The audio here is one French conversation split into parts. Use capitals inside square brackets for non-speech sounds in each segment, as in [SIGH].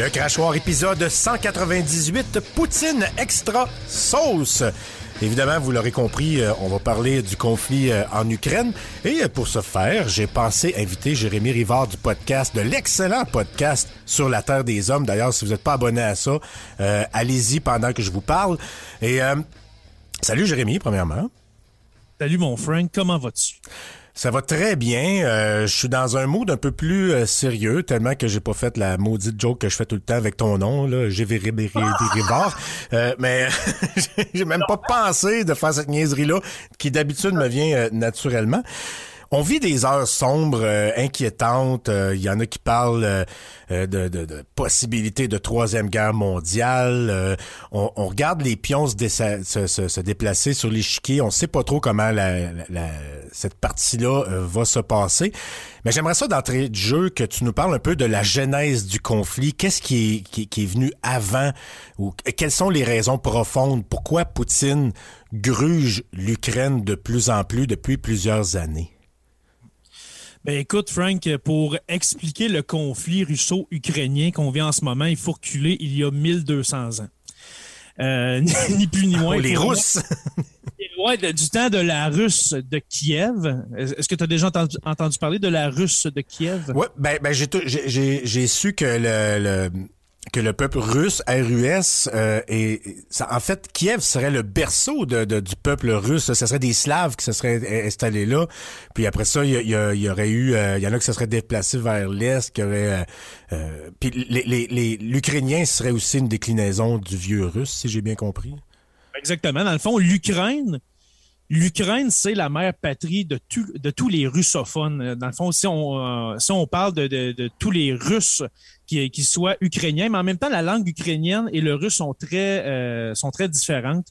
Le crachoir épisode 198, Poutine extra sauce. Évidemment, vous l'aurez compris, euh, on va parler du conflit euh, en Ukraine. Et euh, pour ce faire, j'ai pensé inviter Jérémy Rivard du podcast, de l'excellent podcast sur la Terre des Hommes. D'ailleurs, si vous n'êtes pas abonné à ça, allez-y pendant que je vous parle. Et salut Jérémy, premièrement. Salut mon Frank, comment vas-tu? Ça va très bien. Euh, je suis dans un mood un peu plus euh, sérieux, tellement que j'ai pas fait la maudite joke que je fais tout le temps avec ton nom, là, j'ai Rivard. Euh, mais [LAUGHS] j'ai même pas pensé de faire cette niaiserie-là, qui d'habitude me vient naturellement. On vit des heures sombres, euh, inquiétantes. Il y en a qui parlent de, de, de, possibilités de troisième guerre mondiale. On, regarde les pions se, déplacer sur l'échiquier. On sait pas trop comment cette partie-là va se passer. Mais j'aimerais ça d'entrée de jeu que tu nous parles un peu de la genèse du conflit. Qu'est-ce qui est, qui est venu avant ou quelles sont les raisons profondes? Pourquoi Poutine gruge l'Ukraine de plus en plus depuis plusieurs années? Ben écoute, Frank, pour expliquer le conflit russo-ukrainien qu'on vit en ce moment, il faut reculer il y a 1200 ans. Euh, [LAUGHS] ni plus ni moins. Oh, les Russes! [LAUGHS] ouais, du temps de la Russe de Kiev. Est-ce que tu as déjà entendu, parler de la Russe de Kiev? Oui, ben, ben j'ai su que le que le peuple russe, RUS, euh, et en fait, Kiev serait le berceau du peuple russe. Ce serait des Slaves qui se seraient installés là. Puis après ça, il y, aurait eu, euh, il y en a qui se seraient déplacés vers l'est, qui aurait, euh, puis l'Ukrainien les, serait aussi une déclinaison du vieux russe, si j'ai bien compris. Exactement. Dans le fond, l'Ukraine, l'Ukraine, c'est la mère patrie de, de tous les russophones. Dans le fond, si on, si on parle de, de, tous les Russes qui, qui soit ukrainien, mais en même temps, la langue ukrainienne et le russe sont très, euh, sont très différentes.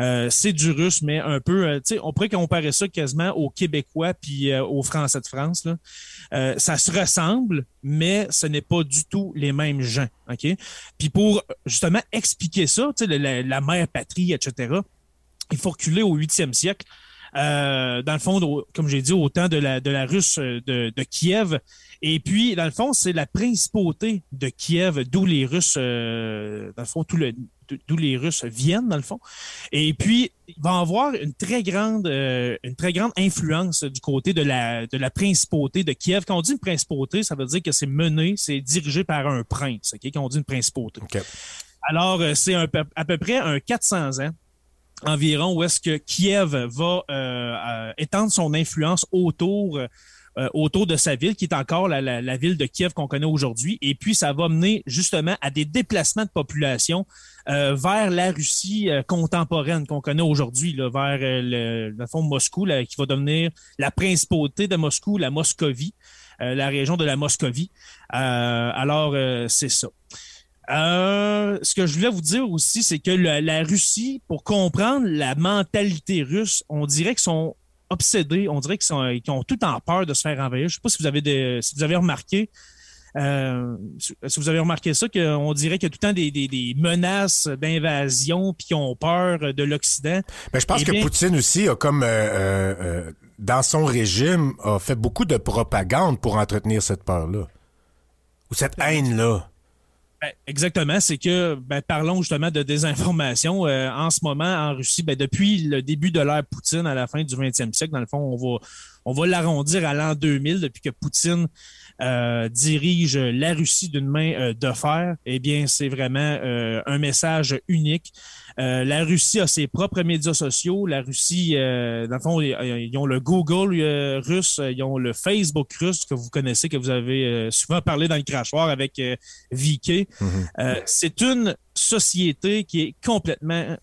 Euh, c'est du russe, mais un peu, euh, tu sais, on pourrait comparer ça quasiment au québécois puis aux français de France. Ça se ressemble, mais ce n'est pas du tout les mêmes gens. Ok? Puis pour justement expliquer ça, tu sais, la, la mère patrie, etc. Il faut reculer au 8e siècle. Euh, dans le fond, comme j'ai dit, au temps de la, de la Russe de, de Kiev, et puis, dans le fond, c'est la principauté de Kiev, d'où les Russes, euh, dans le fond, tout le, d'où les Russes viennent, dans le fond. Et puis, il va avoir une très grande, euh, une très grande influence du côté de la, de la principauté de Kiev. Quand on dit une principauté, ça veut dire que c'est mené, c'est dirigé par un prince, OK? Quand on dit une principauté. Alors, euh, c'est à peu près un 400 ans environ où est-ce que Kiev va étendre son influence autour euh, autour de sa ville, qui est encore la, la, ville de Kiev qu'on connaît aujourd'hui. Et puis, ça va mener justement à des déplacements de population euh, vers la Russie euh, contemporaine qu'on connaît aujourd'hui, vers le, le fond Moscou, qui va devenir la principauté de Moscou, la Moscovie, la région de la Moscovie. alors, c'est ça. Ce que je voulais vous dire aussi, c'est que la Russie, pour comprendre la mentalité russe, on dirait que sont obsédés. On dirait qu'ils ont tout en peur de se faire envahir. Je ne sais pas si vous avez, des, si vous avez remarqué. Euh, si vous avez remarqué ça, qu'on dirait qu'il y a tout le temps des, menaces d'invasion puis qu'ils ont peur de l'Occident. Mais je pense eh que Poutine aussi a comme euh, euh, dans son régime a fait beaucoup de propagande pour entretenir cette peur-là. Ou cette haine-là. Ben, exactement, c'est que ben, parlons justement de désinformation. Euh, en ce moment, en Russie, ben, depuis le début de l'ère Poutine à la fin du 20e siècle, dans le fond, on va, on va l'arrondir à l'an 2000, depuis que Poutine euh, dirige la Russie d'une main euh, de fer. Eh bien, c'est vraiment un message unique. Euh, la Russie a ses propres médias sociaux. La Russie, euh, dans le fond, ils, ont le Google euh, russe, ils ont le Facebook russe que vous connaissez, que vous avez souvent parlé dans le crachoir avec VK. Mhm. c'est une société qui est complètement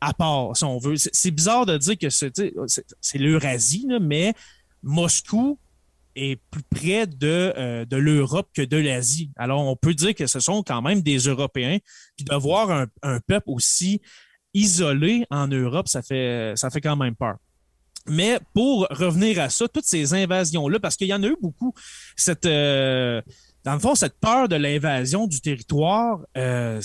à part, si on veut. C'est bizarre de dire que c'est l'Eurasie, mais Moscou est plus près de, euh, de l'Europe que de l'Asie. Alors, on peut dire que ce sont quand même des Européens. Puis de voir un, peuple aussi isolé en Europe, ça fait, ça fait quand même peur. Mais pour revenir à ça, toutes ces invasions-là, parce qu'il y en a eu beaucoup, cette, euh, dans le fond, cette peur de l'invasion du territoire, euh,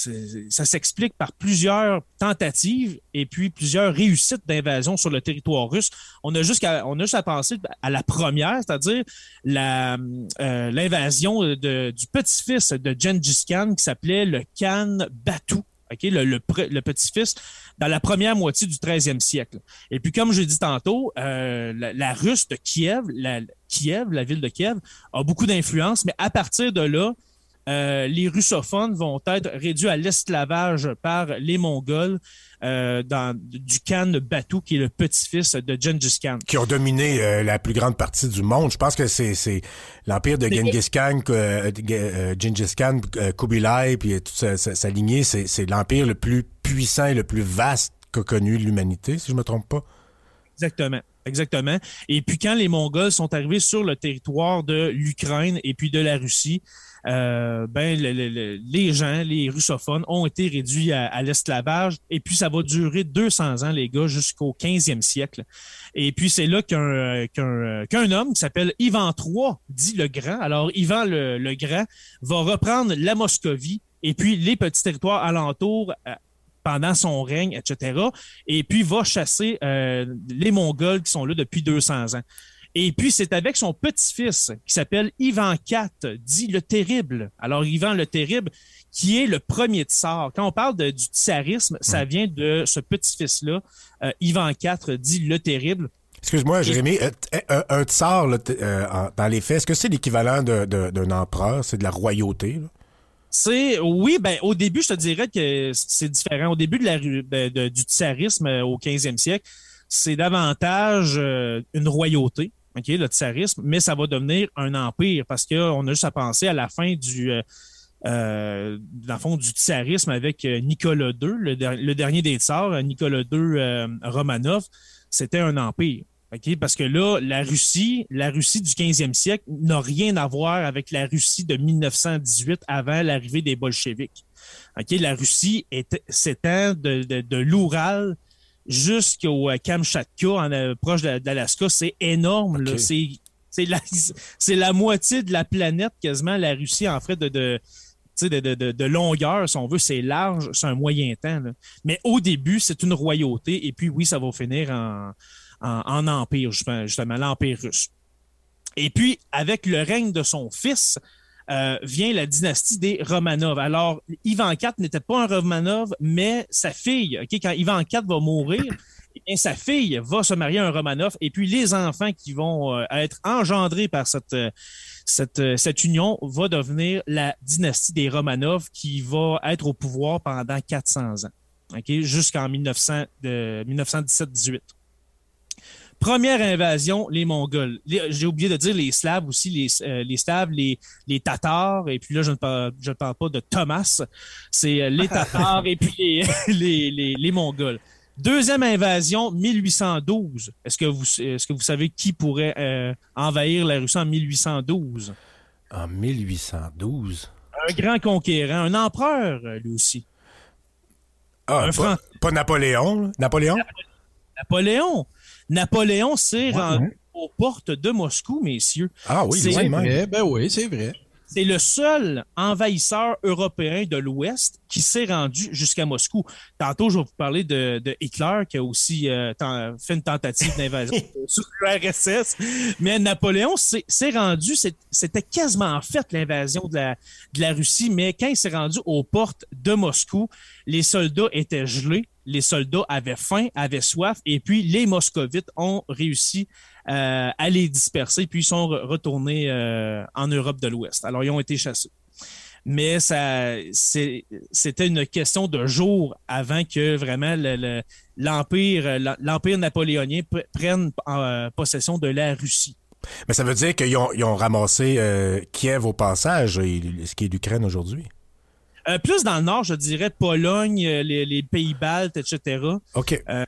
ça s'explique par plusieurs tentatives et puis plusieurs réussites d'invasion sur le territoire russe. On a juste à, on a juste à penser à la première, c'est-à-dire euh, l'invasion du petit-fils de Gengis Khan qui s'appelait le Khan Batu. Okay, le, petit-fils dans la première moitié du 13e siècle. Et puis, comme je l'ai dit tantôt, euh, la, la, Russe de Kiev, la, Kiev, la ville de Kiev, a beaucoup d'influence, mais à partir de là, euh, les russophones vont être réduits à l'esclavage par les Mongols euh, dans, du Khan Batu, qui est le petit-fils de Genghis Khan. Qui ont dominé euh, la plus grande partie du monde. Je pense que c'est l'empire de Genghis Khan, euh, Genghis Khan, Kubilai, puis toute sa, sa lignée, c'est l'empire le plus puissant et le plus vaste qu'a connu l'humanité, si je me trompe pas. Exactement. Exactement. Et puis quand les Mongols sont arrivés sur le territoire de l'Ukraine et puis de la Russie, euh, ben les gens, les russophones, ont été réduits à, l'esclavage. Et puis ça va durer 200 ans, les gars, jusqu'au 15e siècle. Et puis c'est là qu'un qu'un homme qui s'appelle Ivan III, dit le Grand. Alors Ivan le, le Grand va reprendre la Moscovie et puis les petits territoires alentours euh, pendant son règne, etc. Et puis va chasser euh, les Mongols qui sont là depuis 200 ans. Et puis, c'est avec son petit-fils qui s'appelle Ivan IV, dit le Terrible. Alors, Ivan le Terrible, qui est le premier tsar. Quand on parle de, du tsarisme, ça vient de ce petit-fils-là, euh, Ivan IV, dit le Terrible. Excuse-moi, Jérémy, un, un tsar, dans les faits, est-ce que c'est l'équivalent d'un empereur? C'est de la royauté? Là? C'est oui, ben au début, je te dirais que c'est différent. Au début de la du tsarisme euh, au 15e siècle, c'est davantage euh, une royauté, le tsarisme, mais ça va devenir un empire parce qu'on a juste à penser à la fin du euh, euh du tsarisme avec Nicolas II, le, dernier des tsars, Nicolas II Romanov, c'était un empire. Parce que là, la Russie, la Russie du 15e siècle n'a rien à voir avec la Russie de 1918 avant l'arrivée des bolcheviks. La Russie s'étend de, de, de l'Oural jusqu'au euh, Kamchatka, en, euh, proche d'Alaska. C'est énorme. C'est la, la moitié de la planète, quasiment, la Russie, en fait, de, de de, de, de, longueur, si on veut, c'est large, c'est un moyen temps. Mais au début, c'est une royauté, et puis oui, ça va finir en, en, empire, justement, l'empire russe. Et puis, avec le règne de son fils, euh, vient la dynastie des Romanov. Alors, Ivan IV n'était pas un Romanov, mais sa fille, quand Ivan IV va mourir, eh sa fille va se marier à un Romanov, et puis les enfants qui vont euh, être engendrés par cette, euh, cette, union va devenir la dynastie des Romanov qui va être au pouvoir pendant 400 ans, jusqu'en 1917-18. Première invasion, les Mongols. J'ai oublié de dire les Slaves aussi, les, euh, les Slaves, les, les Tatars, et puis là, je ne parle, je ne parle pas de Thomas, c'est euh, les Tatars et puis les, [LAUGHS] les, les, Mongols. Deuxième invasion, 1812. Est-ce que vous, est-ce que vous savez qui pourrait euh, envahir la Russie en 1812? En 1812? Un grand conquérant, un empereur, lui aussi. Ah, pas, pas, Napoléon? Napoléon? Napoléon. Napoléon s'est rendu aux portes de Moscou, messieurs. Ah oui, c'est vrai. Ben oui, c'est vrai. C'est le seul envahisseur européen de l'Ouest qui s'est rendu jusqu'à Moscou. Tantôt, je vais vous parler de, Hitler qui a aussi euh, fait une tentative d'invasion [LAUGHS] sur l'URSS. Mais Napoléon s'est rendu, c'était quasiment fait l'invasion de la, de la Russie, mais quand il s'est rendu aux portes de Moscou, les soldats étaient gelés les soldats avaient faim, avaient soif, et puis les moscovites ont réussi euh, à les disperser, puis ils sont retournés euh, en Europe de l'Ouest. Alors, ils ont été chassés. Mais c'était une question de jours avant que vraiment l'empire, l'empire napoléonien prenne euh, possession de la Russie. Mais ça veut dire qu'ils ont, ramassé Kiev au passage, ce qui est l'Ukraine aujourd'hui. Euh, plus dans le nord, je dirais Pologne, euh, les, pays baltes, etc. OK. Euh,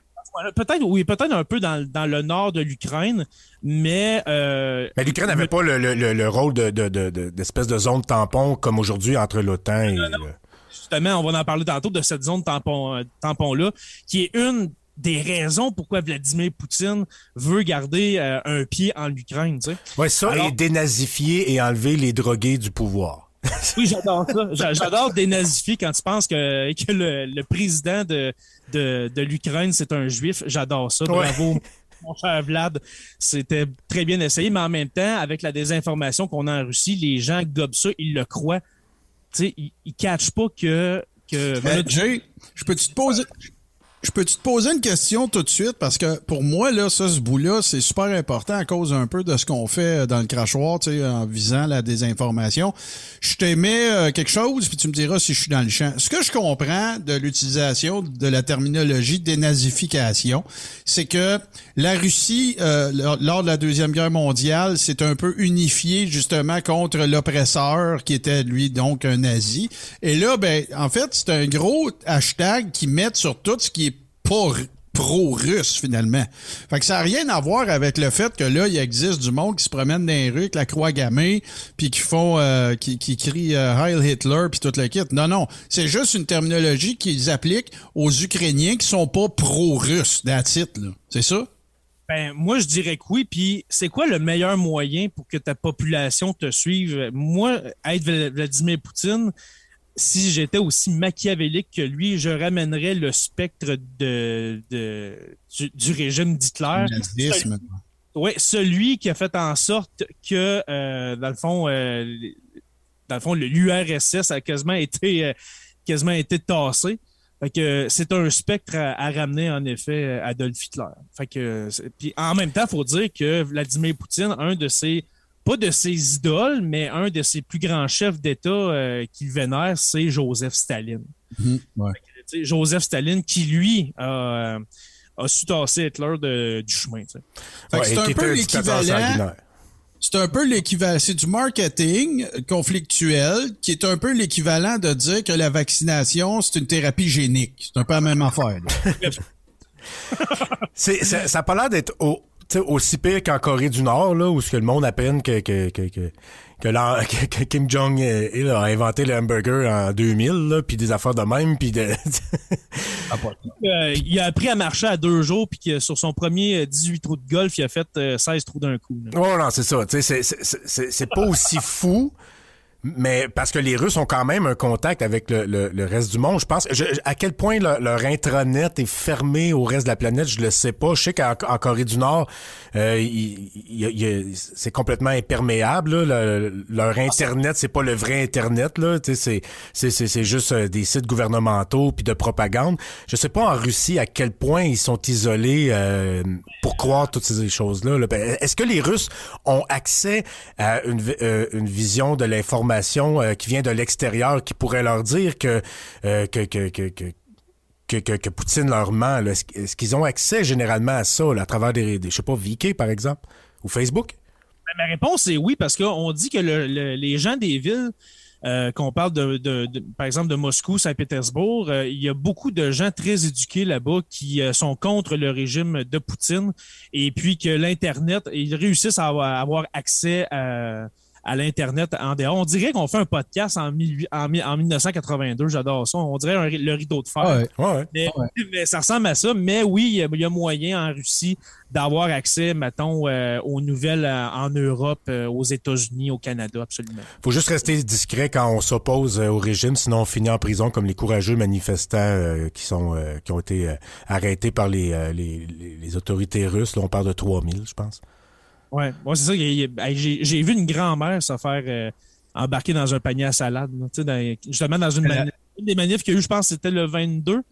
peut-être, oui, peut-être un peu dans, le nord de l'Ukraine, mais. mais l'Ukraine n'avait pas le, rôle d'espèce de, zone tampon comme aujourd'hui entre l'OTAN et. Justement, on va en parler tantôt de cette zone tampon, tampon-là, qui est une des raisons pourquoi Vladimir Poutine veut garder euh, un pied en Ukraine. Tu sais. Ouais, ça, et dénazifier et enlever les drogués du pouvoir. [LAUGHS] oui, j'adore ça. [LAUGHS] J'adore dénazifier quand tu penses que, que le, président de, de, de l'Ukraine, c'est un juif. J'adore ça. Bravo. Mon cher Vlad, c'était très bien essayé, mais en même temps, avec la désinformation qu'on a en Russie, les gens gobent ça, ils le croient. Tu sais, ils, ne catchent pas que. que ben, Jay, je peux te poser. Je peux te poser une question tout de suite? Parce que pour moi là ça ce bout-là c'est super important à cause un peu de ce qu'on fait dans le crachoir, tu sais en visant la désinformation. Je t'aimais euh, quelque chose puis tu me diras si je suis dans le champ. Ce que je comprends de l'utilisation de la terminologie dénazification, c'est que la Russie euh, lors de la deuxième guerre mondiale s'est un peu unifiée justement contre l'oppresseur qui était lui donc un nazi. Et là ben en fait c'est un gros hashtag qui met sur tout ce qui est pro-russe finalement. Fait que ça n'a rien à voir avec le fait que là, il existe du monde qui se promène dans les rues avec la croix gammée, puis qui font euh, qui, crient euh, Heil Hitler puis toute la kit. Non, non. C'est juste une terminologie qu'ils appliquent aux Ukrainiens qui sont pas pro-russes, that's là. C'est ça? Ben, moi, je dirais que oui. Puis, c'est quoi le meilleur moyen pour que ta population te suive? Moi, être Vladimir Poutine, si j'étais aussi machiavélique que lui, je ramènerais le spectre de, du, régime d'Hitler. Oui, celui qui a fait en sorte que, euh, dans le fond, euh, dans le fond, l'URSS a quasiment été, euh, quasiment été tassé. Fait que c'est un spectre à, ramener, en effet, Adolf Hitler. Fait que, puis en même temps, il faut dire que Vladimir Poutine, un de ses pas de ses idoles, mais un de ses plus grands chefs d'État euh, qu'il vénère, c'est Joseph Staline. Mhm, Joseph Staline qui, lui, a, su tasser Hitler du chemin. c'est un peu l'équivalent. C'est un peu l'équivalent. C'est du marketing conflictuel qui est un peu l'équivalent de dire que la vaccination, c'est une thérapie génique. C'est un peu la même affaire. [LAUGHS] ça n'a pas l'air d'être au, aussi pire qu'en Corée du Nord, là, où ce que le monde à peine que, que, [LAUGHS] que, que, Kim Jong-il a inventé le hamburger en 2000, puis des affaires de même, puis de... Ah, euh, il a appris à marcher à deux jours, puis sur son premier 18 trous de golf, il a fait 16 euh, trous d'un coup. Oh non, c'est ça. C'est pas aussi fou, mais parce que les Russes ont quand même un contact avec le, le, reste du monde. Je pense à quel point leur intranet est fermé au reste de la planète, je le sais pas. Je sais qu'en Corée du Nord, euh, c'est complètement imperméable. leur internet, c'est pas le vrai internet. Là, c'est c'est juste euh, des sites gouvernementaux puis de propagande. Je sais pas en Russie à quel point ils sont isolés euh, pour croire toutes ces choses là. Ben, est-ce que les Russes ont accès à une, euh, une vision de l'information euh, qui vient de l'extérieur qui pourrait leur dire que, euh, que, que, que, que Poutine leur ment. Est-ce qu'ils ont accès généralement à ça à travers des, des, je sais pas, Viki par exemple, ou Facebook? Ben, ma réponse est oui, parce qu'on dit que les gens des villes, euh, qu'on parle de, par exemple de Moscou, Saint-Pétersbourg, il y a beaucoup de gens très éduqués là-bas qui sont contre le régime de Poutine et puis que l'Internet, ils réussissent à avoir accès à à l'Internet en dehors. On dirait qu'on fait un podcast en, en, 1982. J'adore ça. On dirait le rideau de fer. Mais, ça ressemble à ça. Mais oui, il y, a moyen en Russie d'avoir accès, mettons, euh, aux nouvelles euh, en Europe, euh, aux États-Unis, au Canada, absolument. faut juste rester discret quand on s'oppose au régime, sinon on finit en prison comme les courageux manifestants qui sont qui ont été arrêtés par les, les, les, autorités russes. Là, on parle de 3000, je pense. Ouais, c'est ça. J'ai vu une grand-mère se faire euh, embarquer dans un panier à salade. justement, dans une, des manifs qu'il y a eu, je pense c'était le 22.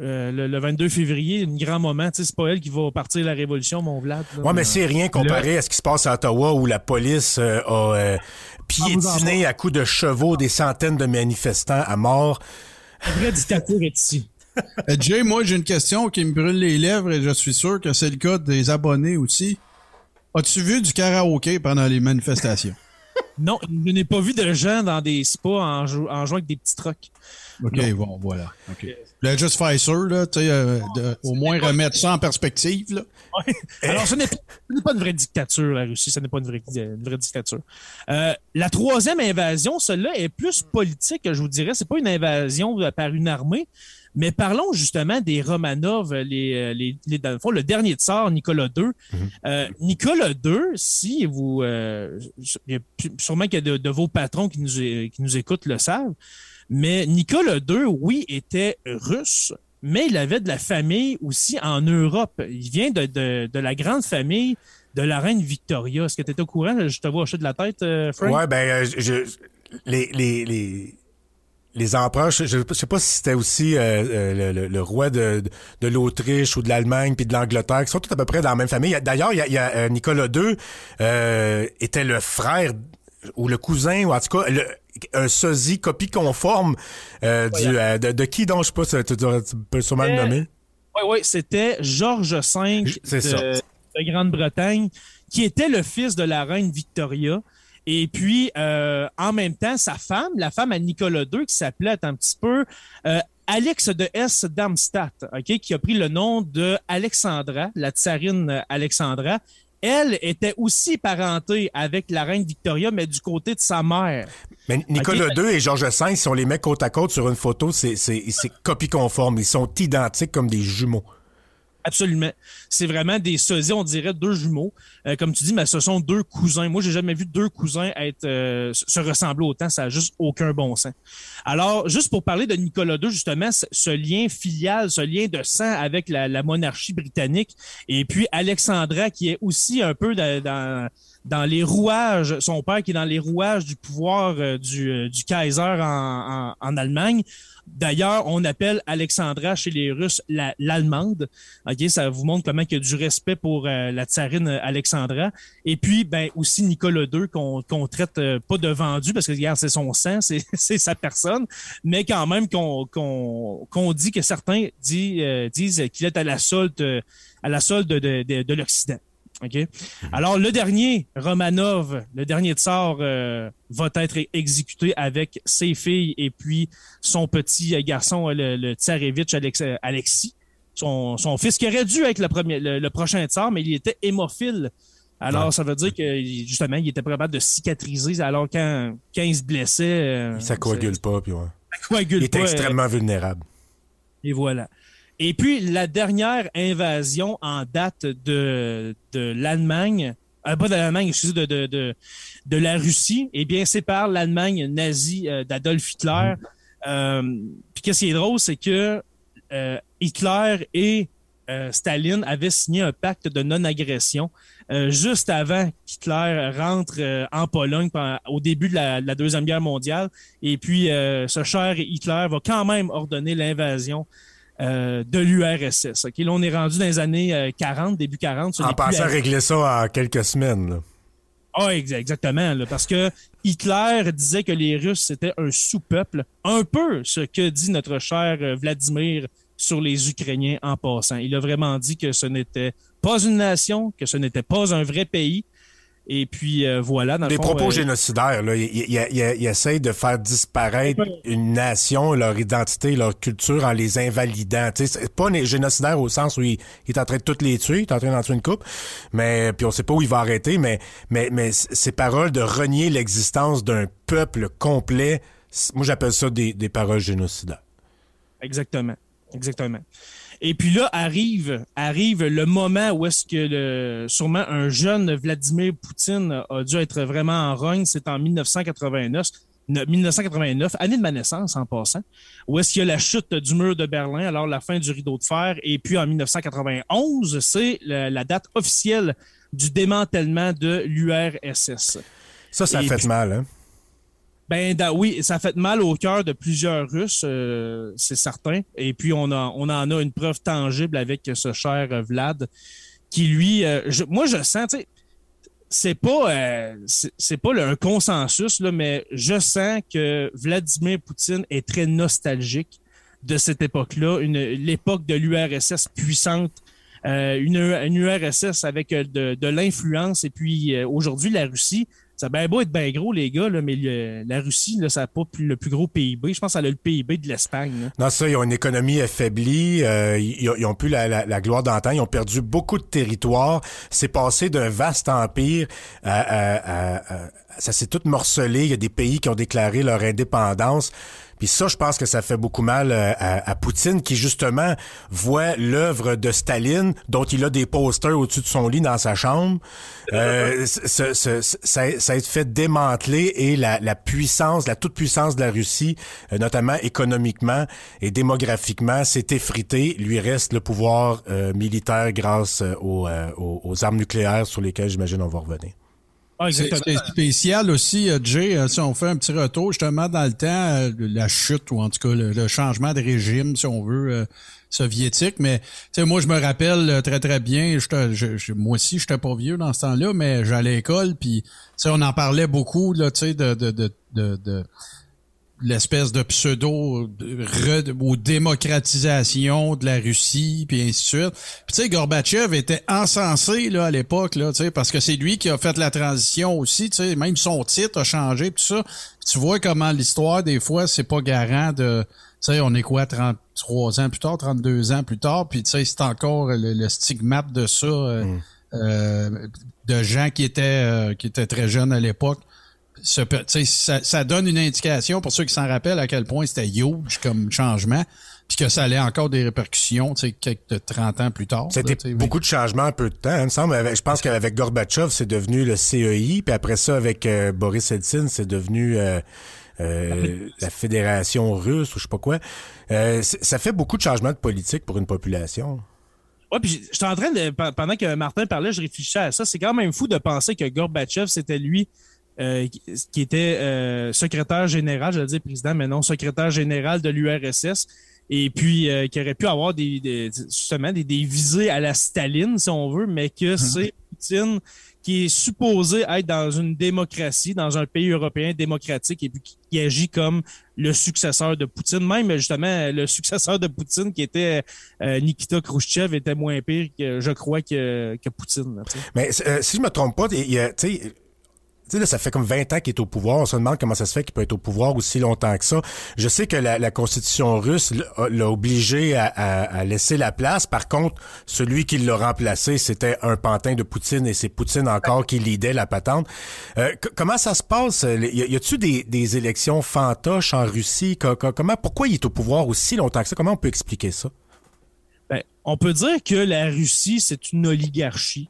Euh, le, 22 février, un grand moment. C'est pas elle qui va partir la révolution, mon Vlad. ouais, mais c'est rien comparé à ce qui se passe à Ottawa où la police euh, a piétiné à coups de chevaux des centaines de manifestants à mort. La vraie dictature est ici. Jay, moi j'ai une question qui me brûle les lèvres et je suis sûr que c'est le cas des abonnés aussi. As-tu vu du karaoké pendant les manifestations? [LAUGHS] non, je n'ai pas vu de gens dans des spas en, jouant avec des petits trucs. OK, bon, voilà. OK. Là, juste faire sûr, là, tu sais, euh, au moins remettre ça en perspective, là. Alors, ce n'est pas une vraie dictature, la Russie. Ce n'est pas une vraie, une vraie dictature. Euh, la troisième invasion, celle-là, est plus politique, je vous dirais. C'est pas une invasion par une armée. Mais parlons justement des Romanov, les, les, les dans le fond, le dernier tsar, Nicolas II. Euh, Nicolas II, si vous, euh, il y a sûrement de, de, vos patrons qui nous, qui nous écoutent le savent, mais Nicolas II, oui, était russe, mais il avait de la famille aussi en Europe. Il vient de, de, de la grande famille de la reine Victoria. Est-ce que tu es au courant? Je te vois hocher de la tête, euh, Frank? Ouais, ben, je, les, les, les, les empereurs, je, je sais pas si c'était aussi euh, euh le, le, roi de, de l'Autriche ou de l'Allemagne puis de l'Angleterre, qui sont tous à peu près dans la même famille. D'ailleurs, il y a, y a euh, Nicolas II euh, était le frère ou le cousin, ou en tout cas, le, un sosie copie conforme euh, du, de, de, qui donc? Je sais pas, tu, tu peux sûrement le nommer. Oui, oui, c'était Georges V de, de Grande-Bretagne, qui était le fils de la reine Victoria. Et puis, euh, en même temps, sa femme, la femme à Nicolas II, qui s'appelait un petit peu euh, Alex de S. Darmstadt, okay, qui a pris le nom de Alexandra, la tsarine Alexandra. Elle était aussi parentée avec la reine Victoria, mais du côté de sa mère. Mais Nicolas okay. II et Georges V, si on les met côte à côte sur une photo, c'est copie conforme. Ils sont identiques comme des jumeaux. Absolument. C'est vraiment des sosies, on dirait deux jumeaux. Euh, comme tu dis, mais ce sont deux cousins. Moi, j'ai jamais vu deux cousins être euh, se ressembler autant. Ça n'a juste aucun bon sens. Alors, juste pour parler de Nicolas II, justement, ce lien filial, ce lien de sang avec la, la monarchie britannique, et puis Alexandra, qui est aussi un peu dans, dans dans les rouages, son père qui est dans les rouages du pouvoir euh, du, euh, du Kaiser en, en, en Allemagne. D'ailleurs, on appelle Alexandra chez les Russes l'Allemande. Ça vous montre comment il y a du respect pour euh, la tsarine Alexandra. Et puis, ben aussi Nicolas II qu'on qu'on traite euh, pas de vendu parce que regarde, c'est son sang, [LAUGHS] c'est sa personne, mais quand même qu'on qu'on qu'on dit que certains euh, disent qu'il est à la solde à la solde de, de, de, de l'Occident. OK? Alors, le dernier, Romanov, le dernier tsar, euh, va être exécuté avec ses filles et puis son petit garçon, le, le tsarevitch Alex, Alexis, son, son, fils qui aurait dû être le, premier, le, le prochain tsar, mais il était hémophile. Alors, ouais. ça veut dire que, justement, il était capable de cicatriser. Alors, quand, quand il se blessait... Euh, ça coagule pas, puis ouais. Ça coagule il était pas, extrêmement euh, vulnérable. Et voilà. Et puis, la dernière invasion en date de, de l'Allemagne, euh, pas de l'Allemagne, excusez, de, de, de, de, la Russie, eh bien, c'est par l'Allemagne nazie euh, d'Adolf Hitler. Mmh. Euh, puis, qu'est-ce qui est drôle, c'est que euh, Hitler et euh, Staline avaient signé un pacte de non-agression juste avant qu'Hitler rentre en Pologne au début de la, de la, Deuxième Guerre mondiale. Et puis, ce cher Hitler va quand même ordonner l'invasion euh, de l'URSS. Okay? Là, on est rendu dans les années euh, 40, début 40. En passant à régler ça en quelques semaines. Là. Ah, oh, exactement. Là, parce que Hitler disait que les Russes, c'était un sous-peuple. Un peu ce que dit notre cher euh, Vladimir sur les Ukrainiens en passant. Il a vraiment dit que ce n'était pas une nation, que ce n'était pas un vrai pays, et puis euh, voilà. Dans Des fond, propos euh... génocidaires. Là. Ils, essayent de faire disparaître une nation, leur identité, leur culture en les invalidant. C'est pas génocidaire au sens où il, il, est en train de toutes les tuer, il est en train d'en tuer une coupe, mais puis on sait pas où il va arrêter, mais, mais, mais ces paroles de renier l'existence d'un peuple complet, moi j'appelle ça des, des paroles génocidaires. Exactement. Exactement. Et puis là arrive arrive le moment où est-ce que le, sûrement un jeune Vladimir Poutine a dû être vraiment en rogne, c'est en 1989. 1989, année de ma naissance en passant, où est-ce qu'il y a la chute du mur de Berlin, alors la fin du rideau de fer, et puis en 1991, c'est la, la, date officielle du démantèlement de l'URSS. Ça, ça et fait puis, mal, hein? Ben oui, ça fait mal au cœur de plusieurs Russes, euh, c'est certain. Et puis on, a, on en a une preuve tangible avec ce cher Vlad, qui lui, euh, moi je sens, tu sais, c'est pas, euh, c'est pas un consensus mais je sens que Vladimir Poutine est très nostalgique de cette époque-là, une l'époque de l'URSS puissante. une, URSS avec de l'influence et puis aujourd'hui la Russie ça a être bien gros, les gars, là, mais la Russie, là, ça n'a pas le plus gros PIB. Je pense qu'elle a le PIB de l'Espagne. Non, ça, ils ont une économie affaiblie. Euh, ils, ils, ont plus la, gloire d'antan. Ils ont perdu beaucoup de territoire. C'est passé d'un vaste empire à ça s'est tout morcelé. Il y a des pays qui ont déclaré leur indépendance. Puis ça, je pense que ça fait beaucoup mal euh, à, Poutine, qui justement voit l'œuvre de Staline, dont il a des posters au-dessus de son lit dans sa chambre. [LAUGHS] Euh, ça, ça, a été fait démanteler et la, la puissance, la toute-puissance de la Russie, euh, notamment économiquement et démographiquement, s'est effritée. Lui reste le pouvoir militaire grâce aux, aux armes nucléaires sur lesquelles j'imagine on va revenir. Ah, c'est spécial aussi, euh, Jay, euh, si on fait un petit retour justement dans le temps, euh, la chute ou en tout cas le, changement de régime, si on veut, soviétique. Mais moi, je me rappelle très très bien, je, moi aussi, je n'étais pas vieux dans ce temps-là, mais j'allais à l'école, puis on en parlait beaucoup là, de, de, de, de l'espèce de pseudo ou démocratisation de la Russie puis ainsi de suite. Puis tu sais Gorbatchev était encensé là à l'époque là, tu sais parce que c'est lui qui a fait la transition aussi, tu sais même son titre a changé tout ça. tu vois comment l'histoire des fois c'est pas garant de tu sais on est quoi 33 ans plus tard, 32 ans plus tard, puis tu sais c'est encore le, stigmate de ça euh, mm. euh, de gens qui étaient euh, qui étaient très jeunes à l'époque ça, ça donne une indication pour ceux qui s'en rappellent à quel point c'était huge comme changement puis que ça allait encore des répercussions, tu sais, quelques 30 ans plus tard. C'était beaucoup de changements en peu de temps, il me semble. Je pense qu'avec Gorbatchev, c'est devenu le CEI, puis après ça, avec euh, Boris Eltsine, c'est devenu euh, euh, la Fédération russe ou je sais pas quoi. ça fait beaucoup de changements de politique pour une population. Ouais, puis j'étais en train de, pendant que Martin parlait, je réfléchissais à ça. C'est quand même fou de penser que Gorbatchev, c'était lui euh, qui était euh, secrétaire général, je vais dire président, mais non, secrétaire général de l'URSS, et puis euh, qui aurait pu avoir des, justement des, visées à la Staline, si on veut, mais que mhm. c'est Poutine qui est supposé être dans une démocratie, dans un pays européen démocratique, et puis qui, agit comme le successeur de Poutine. Même justement, le successeur de Poutine, qui était Nikita Khrushchev, était moins pire que je crois que, que Poutine. mais si je me trompe pas, il y a, tu sais, ça fait comme 20 ans qu'il est au pouvoir. On se demande comment ça se fait qu'il peut être au pouvoir aussi longtemps que ça. Je sais que la, constitution russe l'a obligé à, laisser la place. Par contre, celui qui l'a remplacé, c'était un pantin de Poutine et c'est Poutine encore qui lidait la patente. Euh, comment ça se passe? Y a-tu des, des, élections fantoches en Russie? Comment, pourquoi il est au pouvoir aussi longtemps que ça? Comment on peut expliquer ça? Ben, on peut dire que la Russie, c'est une oligarchie.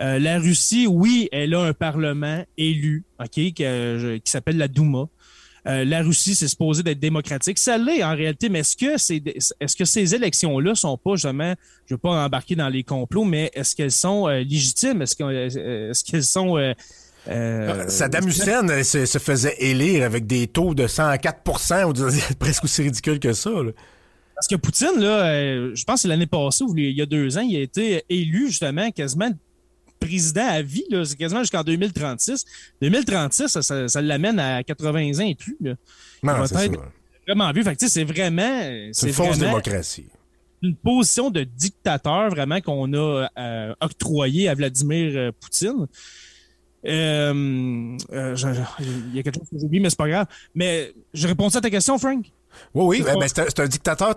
Euh, la Russie, oui, elle a un parlement élu, OK, qui, qui s'appelle la Douma. Euh, la Russie, c'est supposé d'être démocratique. Ça l'est en réalité, mais est-ce que, c'est, est-ce que ces élections-là sont pas jamais, je ne veux pas embarquer dans les complots, mais est-ce qu'elles sont euh, légitimes? Est-ce, est-ce qu'elles sont... Euh, Saddam Hussein se, faisait élire avec des taux de 104% [LAUGHS] presque aussi ridicule que ça. Parce que Poutine, là, je pense que l'année passée ou il y a deux ans, il a été élu justement quasiment président à vie, c'est quasiment jusqu'en 2036. 2036, ça, ça, l'amène à 80 ans et plus. Là. Non, c'est Vraiment vu. Fait c'est vraiment. C'est une fausse démocratie. Une position de dictateur vraiment qu'on a euh, octroyée à Vladimir euh, Poutine. Euh, il y a quelque chose que j'ai oublié, mais c'est pas grave. Mais je réponds à ta question, Frank? Oui, oui. Ben, c'est un, dictateur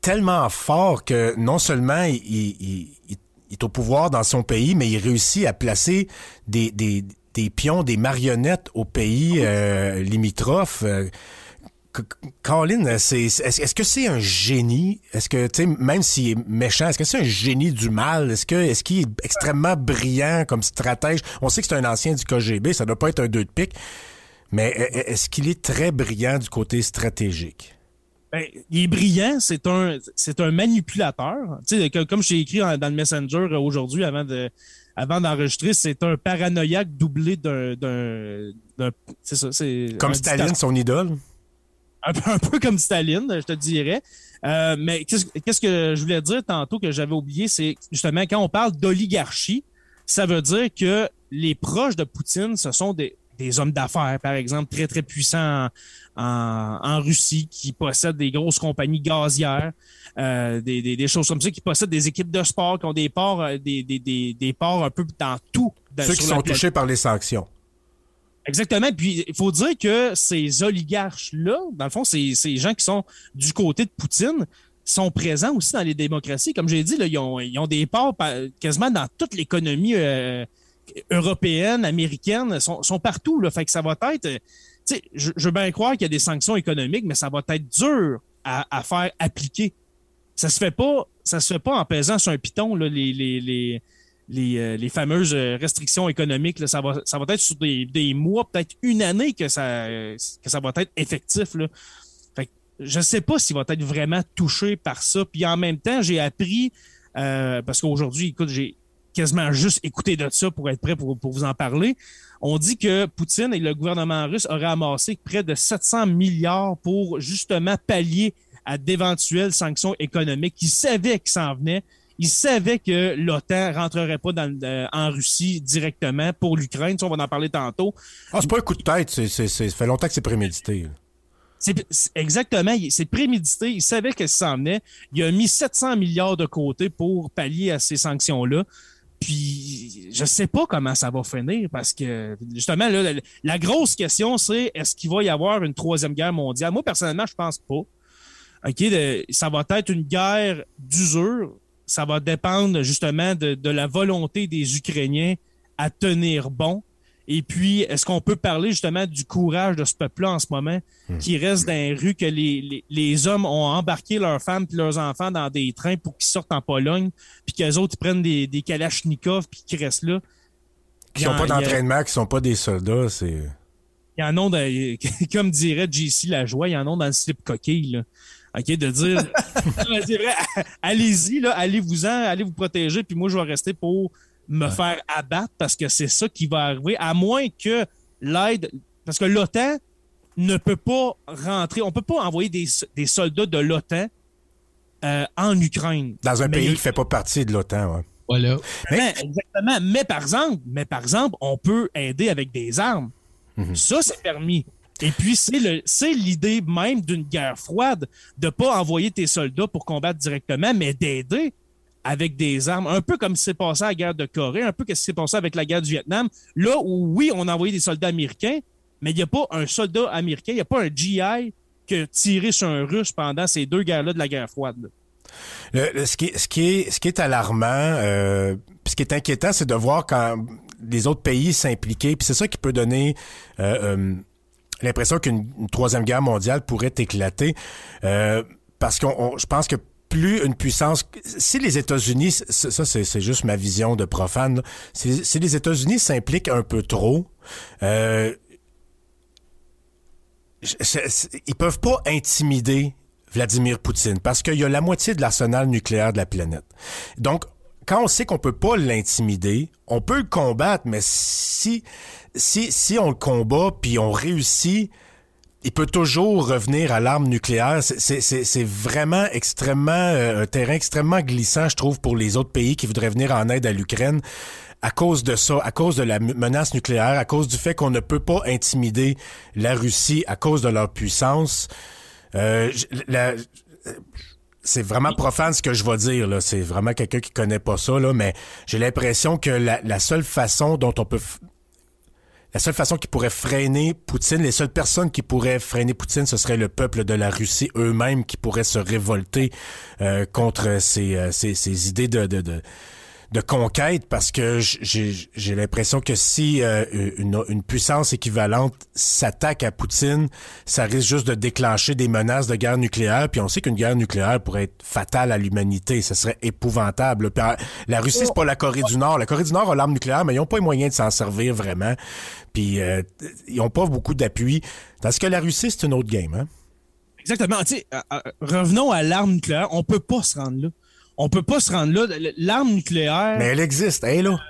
tellement fort que non seulement il, il il est au pouvoir dans son pays, mais il réussit à placer des, des, des pions, des marionnettes au pays euh, limitrophes. Euh, Colin, est-ce que c'est un génie? Est-ce que, tu sais, même s'il est méchant, est-ce que c'est un génie du mal? Est-ce est-ce qu'il est extrêmement brillant comme stratège? On sait que c'est un ancien du KGB, ça doit pas être un deux de pique, mais est-ce qu'il est très brillant du côté stratégique? Ben, il est brillant, c'est un, c'est un manipulateur. Tu sais, comme j'ai écrit dans le Messenger aujourd'hui avant de, avant d'enregistrer, c'est un paranoïaque doublé d'un, c'est ça, c'est comme Staline, son idole. Un peu, comme Staline, je te dirais. Euh, mais qu'est-ce, que je voulais dire tantôt que j'avais oublié, c'est justement quand on parle d'oligarchie, ça veut dire que les proches de Poutine, ce sont des, des hommes d'affaires, par exemple, très, très puissants en, Russie, qui possèdent des grosses compagnies gazières, euh, des, choses comme ça, qui possèdent des équipes de sport, qui ont des ports, euh, des, des, ports un peu dans tout. Ceux qui sont touchés par les sanctions. Exactement. Puis il faut dire que ces oligarches-là, dans le fond, ces, ces gens qui sont du côté de Poutine, sont présents aussi dans les démocraties. Comme j'ai dit, là, ils, ont, ils, ont, des parts quasiment dans toute l'économie euh, européenne, américaine, sont, sont partout. Là. Fait que ça va être sais, je, je veux bien croire qu'il y a des sanctions économiques, mais ça va être dur à, à faire appliquer. Ça se fait pas, ça se fait pas en pesant sur un piton, là, les, les, les, les, euh, les fameuses restrictions économiques. Là, ça, va, ça va être sur des, des mois, peut-être une année que ça, que ça va être effectif. Là. Fait que je sais pas s'il va être vraiment touché par ça. Puis en même temps, j'ai appris, euh, parce qu'aujourd'hui, écoute, j'ai quasiment juste écouté de ça pour être prêt pour, pour vous en parler. On dit que Poutine et le gouvernement russe auraient amassé près de 700 milliards pour justement pallier à d'éventuelles sanctions économiques. Ils savaient qu'ils s'en venaient. Ils savaient que l'OTAN rentrerait pas dans, euh, en Russie directement pour l'Ukraine. Ça, on va en parler tantôt. Ah, c'est pas un coup de tête. C'est, c'est, c'est, ça fait longtemps que c'est prémédité. C'est, c'est- exactement. C'est prémédité. Il savait que ça s'en venait. Il a mis 700 milliards de côté pour pallier à ces sanctions-là. Puis, je sais pas comment ça va finir parce que, justement, là, la, grosse question, c'est est-ce qu'il va y avoir une troisième guerre mondiale? Moi, personnellement, je pense pas. Ça va être une guerre d'usure. Ça va dépendre justement de la volonté des Ukrainiens à tenir bon. Et puis, est-ce qu'on peut parler justement du courage de ce peuple-là en ce moment qui reste dans les rues, que les, les, les hommes ont embarqué leurs femmes et leurs enfants dans des trains pour qu'ils sortent en Pologne, puis qu'eux autres ils prennent des, des kalachnikovs puis qu'ils restent là? Qui y pas y a- d'entraînement, qui sont pas des soldats, c'est. il y en a, dans- [LAUGHS] comme dirait JC Lajoie, il y en a dans le slip coquille, là. OK, de dire, [LAUGHS] c'est vrai, allez-y, là, allez-vous-en, allez vous protéger, puis moi, je vais rester pour me faire abattre parce que c'est ça qui va arriver, à moins que l'aide, parce que l'OTAN ne peut pas rentrer, on peut pas envoyer des, des soldats de l'OTAN euh, en Ukraine. Dans un Mais pays qui fait pas partie de l'OTAN. Voilà. mais, exactement. Mais par exemple, mais par exemple, on peut aider avec des armes. Ça, c'est permis. Et puis, c'est le, c'est l'idée même d'une guerre froide de pas envoyer tes soldats pour combattre directement, mais d'aider avec des armes. Un peu comme c'est passé à la guerre de Corée, un peu comme c'est passé avec la guerre du Vietnam. Là où, oui, on a envoyé des soldats américains, mais il n'y a pas un soldat américain, il n'y a pas un GI qui a tiré sur un Russe pendant ces deux guerres-là de la guerre froide. ce, qui, ce, qui est, ce qui alarmant, euh, ce qui est inquiétant, c'est de voir quand les autres pays s'impliquer. Puis c'est ça qui peut donner euh, euh, l'impression qu'une une troisième guerre mondiale pourrait éclater. Parce on- je pense que plus une puissance, si les États-Unis, ça c'est juste ma vision de profane, si, les États-Unis s'impliquent un peu trop, euh, ils peuvent pas intimider Vladimir Poutine parce qu'il y a la moitié de l'arsenal nucléaire de la planète. Donc, quand on sait qu'on peut pas l'intimider, on peut le combattre, mais si, si, si on le combat puis on réussit, il peut toujours revenir à l'arme nucléaire. C'est- vraiment extrêmement euh, un terrain extrêmement glissant, je trouve, pour les autres pays qui voudraient venir en aide à l'Ukraine. À cause de ça, à cause de la menace nucléaire, à cause du fait qu'on ne peut pas intimider la Russie à cause de leur puissance. Euh, c'est vraiment profane ce que je vais dire là. C'est vraiment quelqu'un qui connaît pas ça là, mais j'ai l'impression que la, la seule façon dont on peut la seule façon qui pourrait freiner Poutine, les seules personnes qui pourraient freiner Poutine, ce serait le peuple de la Russie eux-mêmes qui pourraient se révolter euh, contre ces, euh, ces, ces idées de, de, de, de conquête parce que j'ai l'impression que si euh, une, puissance équivalente s'attaque à Poutine, ça risque juste de déclencher des menaces de guerre nucléaire. Puis on sait qu'une guerre nucléaire pourrait être fatale à l'humanité. Ce serait épouvantable. Euh, la Russie, c'est pas la Corée du Nord. La Corée du Nord a l'arme nucléaire, mais ils ont pas les moyens de s'en servir vraiment. Puis euh, ils ont pas beaucoup d'appui. Tandis que la Russie, c'est une autre game. Hein? Exactement. Euh, euh, revenons à l'arme nucléaire. On peut pas se rendre là. On peut pas se rendre là. L'arme nucléaire, Mais elle existe. Elle est là.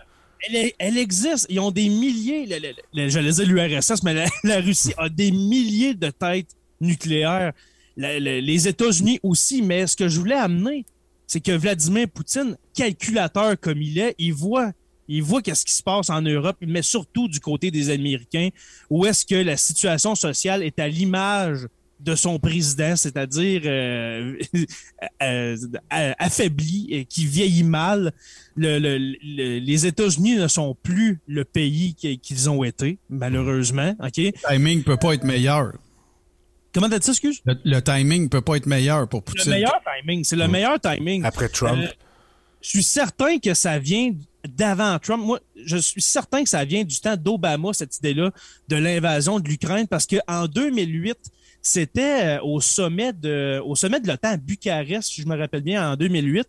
elle, existe. Ils ont des milliers. J'allais dire l'URSS, mais la, la Russie a des milliers de têtes nucléaires. La- les États-Unis aussi. Mais ce que je voulais amener, c'est que Vladimir Poutine, calculateur comme il est, il voit. Il voit qu'est-ce qui se passe en Europe, mais surtout du côté des Américains, où est-ce que la situation sociale est à l'image de son président, c'est-à-dire euh, [LAUGHS] euh, euh, affaibli, et qui vieillit mal. Le- le- le- les États-Unis ne sont plus le pays qui- qu'ils ont été, malheureusement. Ok? Le timing peut pas être meilleur. Comment t'as dit ça, excuse? Le, le timing peut pas être meilleur pour Le Poutine. meilleur timing, c'est le meilleur timing. Après Trump. Euh, Je suis certain que ça vient d'avant Trump. Moi, je suis certain que ça vient du temps d'Obama, cette idée-là de l'invasion de l'Ukraine, parce qu'en 2008, c'était euh, au sommet de, au sommet de l'OTAN à Bucarest, si je me rappelle bien, en 2008.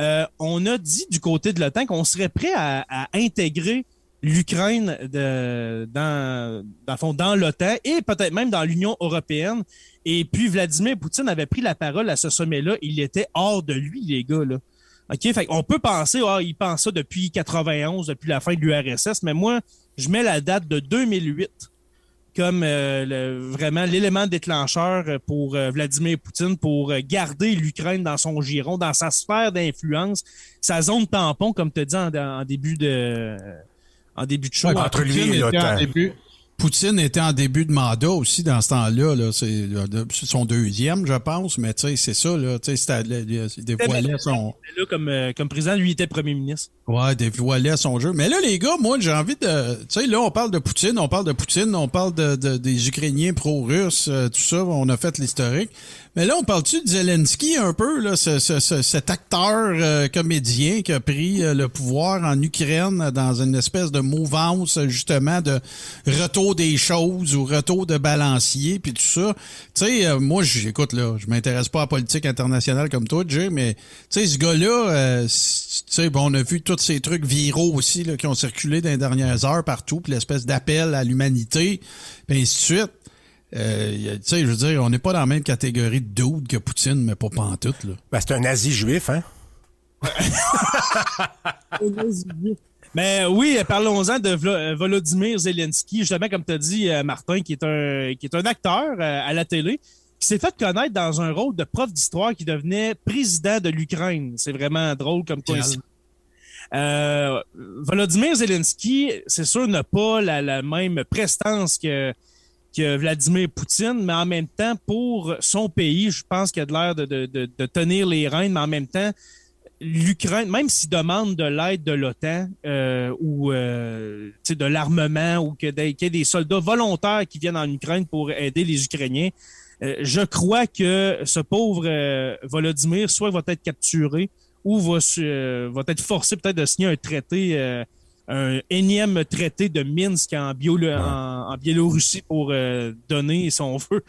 Euh, on a dit du côté de l'OTAN qu'on serait prêt à, intégrer l'Ukraine dans, dans, dans l'OTAN et peut-être même dans l'Union européenne. Et puis Vladimir Poutine avait pris la parole à ce sommet-là. Il était hors de lui, les gars. Là. OK? Fait on peut penser, ah, il pense ça depuis 91, depuis la fin de l'URSS, mais moi, je mets la date de 2008 comme euh, vraiment l'élément déclencheur pour euh, Vladimir Poutine pour euh, garder l'Ukraine dans son giron, dans sa sphère d'influence, sa zone tampon, comme tu as dit en, début de en début de show. entre lui et l'OTAN. Poutine était en début de mandat aussi dans ce temps-là. Là. C'est son deuxième, je pense, mais tu sais, c'est ça. Là, c'était, dévoilait son. Là, comme, euh, comme président, lui était premier ministre. Ouais, dévoilait son jeu. Mais là, les gars, moi, j'ai envie de. Tu sais, là, on parle de Poutine, on parle de Poutine, on parle de, des Ukrainiens pro-russes, euh, tout ça, on a fait l'historique. Mais là, on parle-tu de Zelensky un peu, là, ce, ce, cet acteur euh, comédien qui a pris euh, le pouvoir en Ukraine dans une espèce de mouvance, justement, de retour des choses ou retour de balancier, puis tout ça. Tu sais, euh, moi, j'écoute, là, je m'intéresse pas à la politique internationale comme toi, Jay, mais tu sais, ce gars-là, tu sais, bon, on a vu tous ces trucs viraux aussi, là, qui ont circulé dans les dernières heures partout, puis l'espèce d'appel à l'humanité, puis ainsi de suite. Euh, tu sais, je veux dire, on n'est pas dans la même catégorie de dude que Poutine, mais pas pantoute, là. Ben, c'est un nazi juif, hein? [LAUGHS] Mais oui, parlons-en de euh, Volodymyr Zelensky, justement, comme tu as dit, euh, Martin, qui est un, qui est un acteur à la télé, qui s'est fait connaître dans un rôle de prof d'histoire qui devenait président de l'Ukraine. C'est vraiment drôle comme coïncidence. Euh, Volodymyr Zelensky, c'est sûr, n'a pas la, même prestance que que Vladimir Poutine, mais en même temps, pour son pays, je pense qu'il a de l'air de, tenir les rênes, mais en même temps, l'Ukraine, même s'il demande de l'aide de l'OTAN euh, ou euh, de l'armement ou qu'il y ait des soldats volontaires qui viennent en Ukraine pour aider les Ukrainiens, euh, je crois que ce pauvre Volodymyr soit va être capturé ou va, va être forcé peut-être de signer un traité un énième traité de Minsk en, en, Biélorussie pour euh, donner, si on veut,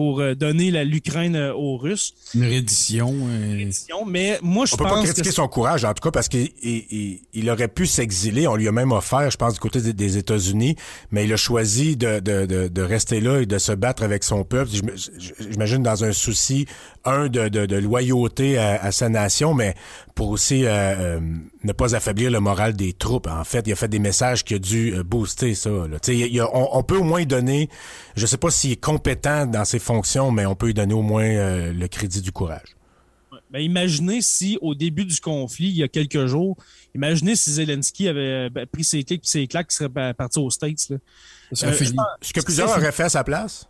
pour euh, donner l'Ukraine euh, aux Russes. Une reddition. mais moi, je on pense. peut pas critiquer son courage, en tout cas, parce qu'il il, aurait pu s'exiler. On lui a même offert, je pense, du côté des, États-Unis, mais il a choisi de, de, de, de, rester là et de se battre avec son peuple. J'imagine dans un souci, un, de, de, loyauté à, sa nation, mais pour aussi euh, euh, ne pas affaiblir le moral des troupes. En fait, il a fait des messages qui ont dû euh, booster ça. Là. Il on, on, peut au moins donner, je sais pas s'il est compétent dans ses mais on peut lui donner au moins le crédit du courage. Ben, imaginez si, au début du conflit, il y a quelques jours, imaginez si Zelensky avait ben, pris ses clics et ses claques, qui serait parti aux States. Là. Ce que plusieurs auraient fait à sa place?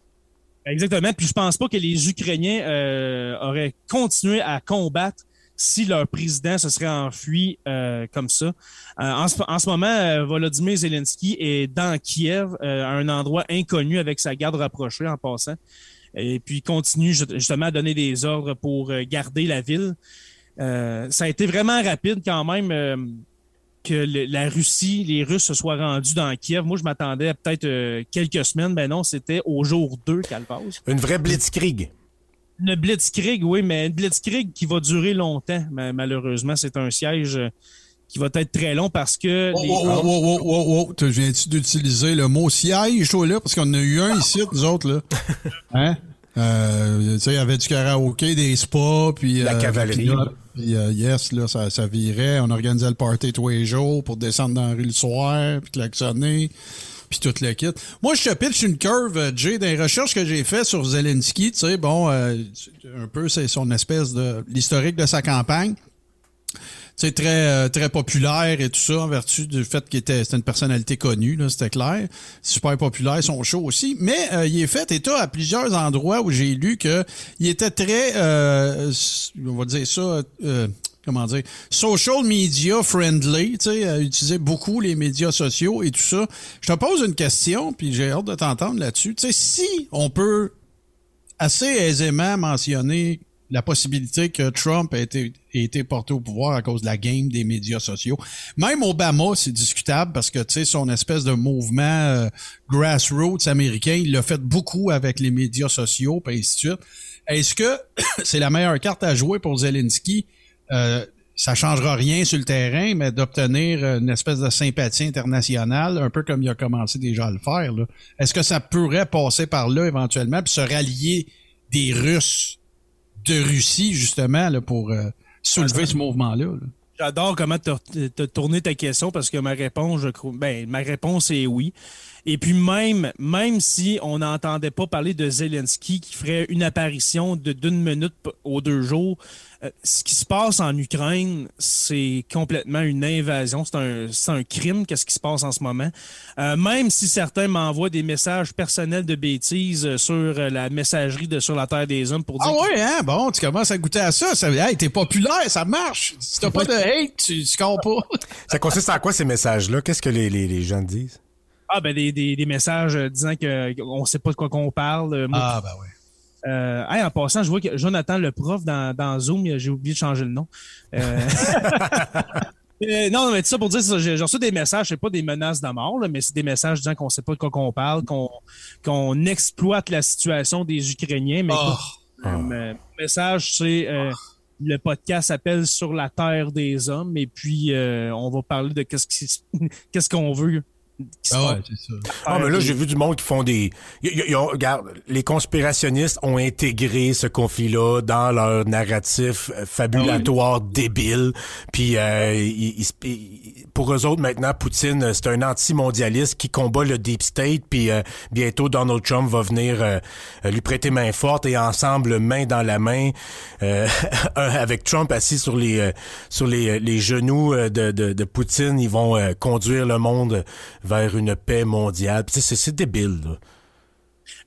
Exactement. Puis je pense pas que les Ukrainiens auraient continué à combattre si leur président se serait enfui euh, comme ça. Euh, en, ce, moment, euh, Volodymyr Zelensky est dans Kiev, à un endroit inconnu avec sa garde rapprochée en passant. Et puis continue justement à donner des ordres pour garder la ville. ça a été vraiment rapide quand même que la Russie, les Russes se soient rendus dans Kiev. Moi, je m'attendais à peut-être quelques semaines, mais non, c'était au jour 2 qu'elle passe. Une vraie blitzkrieg. Une blitzkrieg, oui, mais une blitzkrieg qui va durer longtemps. Mais malheureusement, c'est un siège euh, qui va être très long parce que. Oh, oh, oh, oh, oh, oh, Tu viens-tu d'utiliser le mot siège, toi, là? Parce qu'on a eu un ici, nous autres, là. [LAUGHS] Hein? Euh, tu sais, il y avait du karaoké, des spas, puis... La euh, cavalerie. Puis, euh, yes, là, ça, ça virait. On organisait le party tous les jours pour descendre dans la rue le soir, puis klaxonner puis tout le kit. Moi, je te pitch une curve, euh, Jay, les recherches que j'ai fait sur Zelensky, tu sais, bon, euh, un peu, c'est son espèce de l'historique de sa campagne. C'est très euh, très populaire et tout ça en vertu du fait qu'il était c'était une personnalité connue là c'était clair super populaire son show aussi mais il est fait état à plusieurs endroits où j'ai lu que il était très on va dire ça comment dire, social media friendly, tu sais, euh, utiliser beaucoup les médias sociaux et tout ça. Je te pose une question, puis j'ai hâte de t'entendre là-dessus. Tu sais, si on peut assez aisément mentionner la possibilité que Trump ait été, porté au pouvoir à cause de la game des médias sociaux. Même Obama, c'est discutable parce que, tu sais, son espèce de mouvement euh, grassroots américain, il l'a fait beaucoup avec les médias sociaux, et ainsi de suite. Est-ce que [COUGHS] c'est la meilleure carte à jouer pour Zelensky? Euh, ça changera rien sur le terrain, mais d'obtenir une espèce de sympathie internationale, un peu comme il a commencé déjà à le faire. Est-ce que ça pourrait passer par là éventuellement, puis se rallier des Russes de Russie, justement, pour euh, soulever ce mouvement-là. J'adore comment tu as tourné ta question parce que ma réponse, ben, ma réponse est oui. Et puis même, même si on n'entendait pas parler de Zelensky qui ferait une apparition d'une minute aux deux jours, euh, ce qui se passe en Ukraine, c'est complètement une invasion. C'est un, un crime, qu'est-ce qui se passe en ce moment. Euh, même si certains m'envoient des messages personnels de bêtises euh, sur la messagerie de Sur la Terre des Hommes pour dire... Ah ouais, hein? Bon, tu commences à goûter à ça. ça hey, t'es populaire, ça marche. Si t'as pas de hate, tu, tu pas. [LAUGHS] ça consiste en quoi ces messages-là? Qu'est-ce que les, les, les gens disent? Ah, ben des, des, des messages disant qu'on sait pas de quoi qu'on parle. ah, ben ouais. Euh, en passant, je vois que Jonathan, le prof dans, dans Zoom, j'ai oublié de changer le nom. Euh, [LAUGHS] euh, non, mais tout ça pour dire, j'ai reçu des messages, c'est pas des menaces de mort, mais c'est des messages disant qu'on sait pas de quoi qu'on parle, qu'on exploite la situation des Ukrainiens. Mais oh. le message, c'est le podcast s'appelle Sur la terre des hommes, et puis on va parler de qu'est-ce [LAUGHS] qu'est-ce qu'on veut ah ouais, c'est ça. Ah, mais là, j'ai vu du monde qui font des. regarde, les conspirationnistes ont intégré ce conflit-là dans leur narratif euh, fabulatoire ah débile. Puis, euh, pour eux autres, maintenant, Poutine, c'est un anti-mondialiste qui combat le deep state. Puis, euh, bientôt, Donald Trump va venir lui prêter main forte et ensemble, main dans la main, [LAUGHS] avec Trump assis sur les sur les, les genoux de, de, de Poutine, ils vont conduire le monde vers une paix mondiale. C'est débile. Là.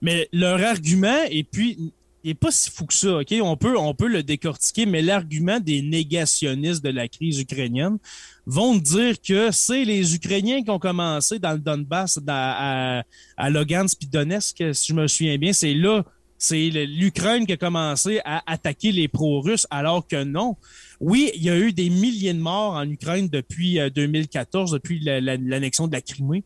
Mais leur argument, et puis, il n'est pas si fou que ça, OK? On peut, on peut le décortiquer, mais l'argument des négationnistes de la crise ukrainienne vont dire que c'est les Ukrainiens qui ont commencé dans le Donbass, à, à, Lugansk Donetsk, si je me souviens bien. C'est là, c'est l'Ukraine qui a commencé à attaquer les pro-russes, alors que non. Oui, il y a eu des milliers de morts en Ukraine depuis 2014, euh, depuis l'annexion de la Crimée.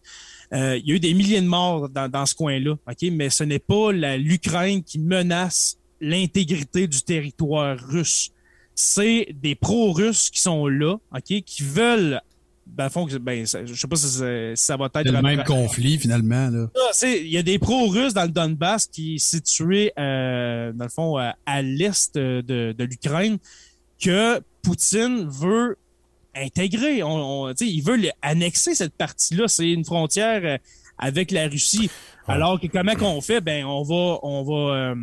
Euh, il y a eu des milliers de morts dans, ce coin-là, ok, mais ce n'est pas l'Ukraine qui menace l'intégrité du territoire russe. C'est des pro-russes qui sont là, ok, qui veulent ben, fond, ben, je sais pas si ça, va être le même conflit finalement. Il y a des pro-russes dans le Donbass qui est situé, euh, dans le fond, à l'est de, de l'Ukraine, que Poutine veut intégrer. On, il veut annexer cette partie-là. C'est une frontière euh, avec la Russie. Alors que comment qu'on fait? Ben, on va, on va euh,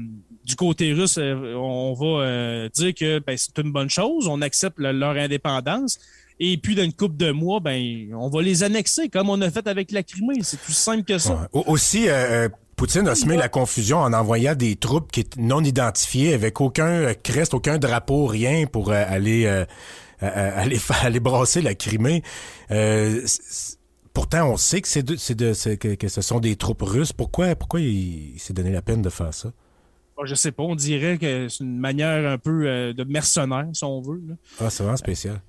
du côté russe, euh, on va dire que ben, c'est une bonne chose. On accepte leur indépendance. Et puis, dans une couple de mois, ben, on va les annexer, comme on a fait avec la Crimée. C'est plus simple que ça. Aussi, Poutine a semé la confusion en envoyant des troupes qui étaient non identifiées, avec aucun euh, crest, aucun drapeau, rien pour euh, aller, euh, [LAUGHS] aller aller brasser la Crimée. pourtant, on sait que c'est de, que, que, ce sont des troupes russes. Pourquoi, pourquoi il, s'est donné la peine de faire ça? Je sais pas. On dirait que c'est une manière un peu de mercenaire, si on veut. Ah, c'est vraiment spécial.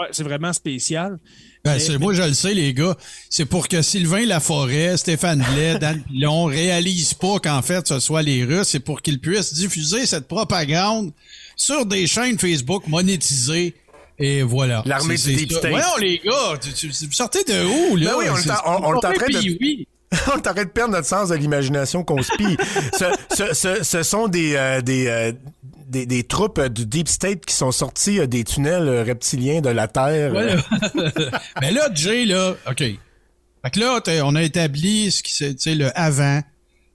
Ouais, c'est vraiment spécial. Ben, moi, je le sais, les gars. C'est pour que Sylvain Laforêt, Stéphane Blais, Dan [LAUGHS] Pilon réalisent pas qu'en fait, ce soit les Russes. C'est pour qu'ils puissent diffuser cette propagande sur des chaînes Facebook monétisées. Et voilà. L'armée du Deep State. Voyons, les gars, vous sortez de où, là? Ben oui, on, est en train de... on est de perdre notre sens de l'imagination qu'on [LAUGHS] ce, ce, ce, ce, sont des, euh, des, euh, des, des, troupes du Deep State qui sont sorties euh, des tunnels euh, reptiliens de la Terre. [LAUGHS] [LAUGHS] Mais là, Jay, là, OK. Fait que là, on a établi ce qui c'est le avant.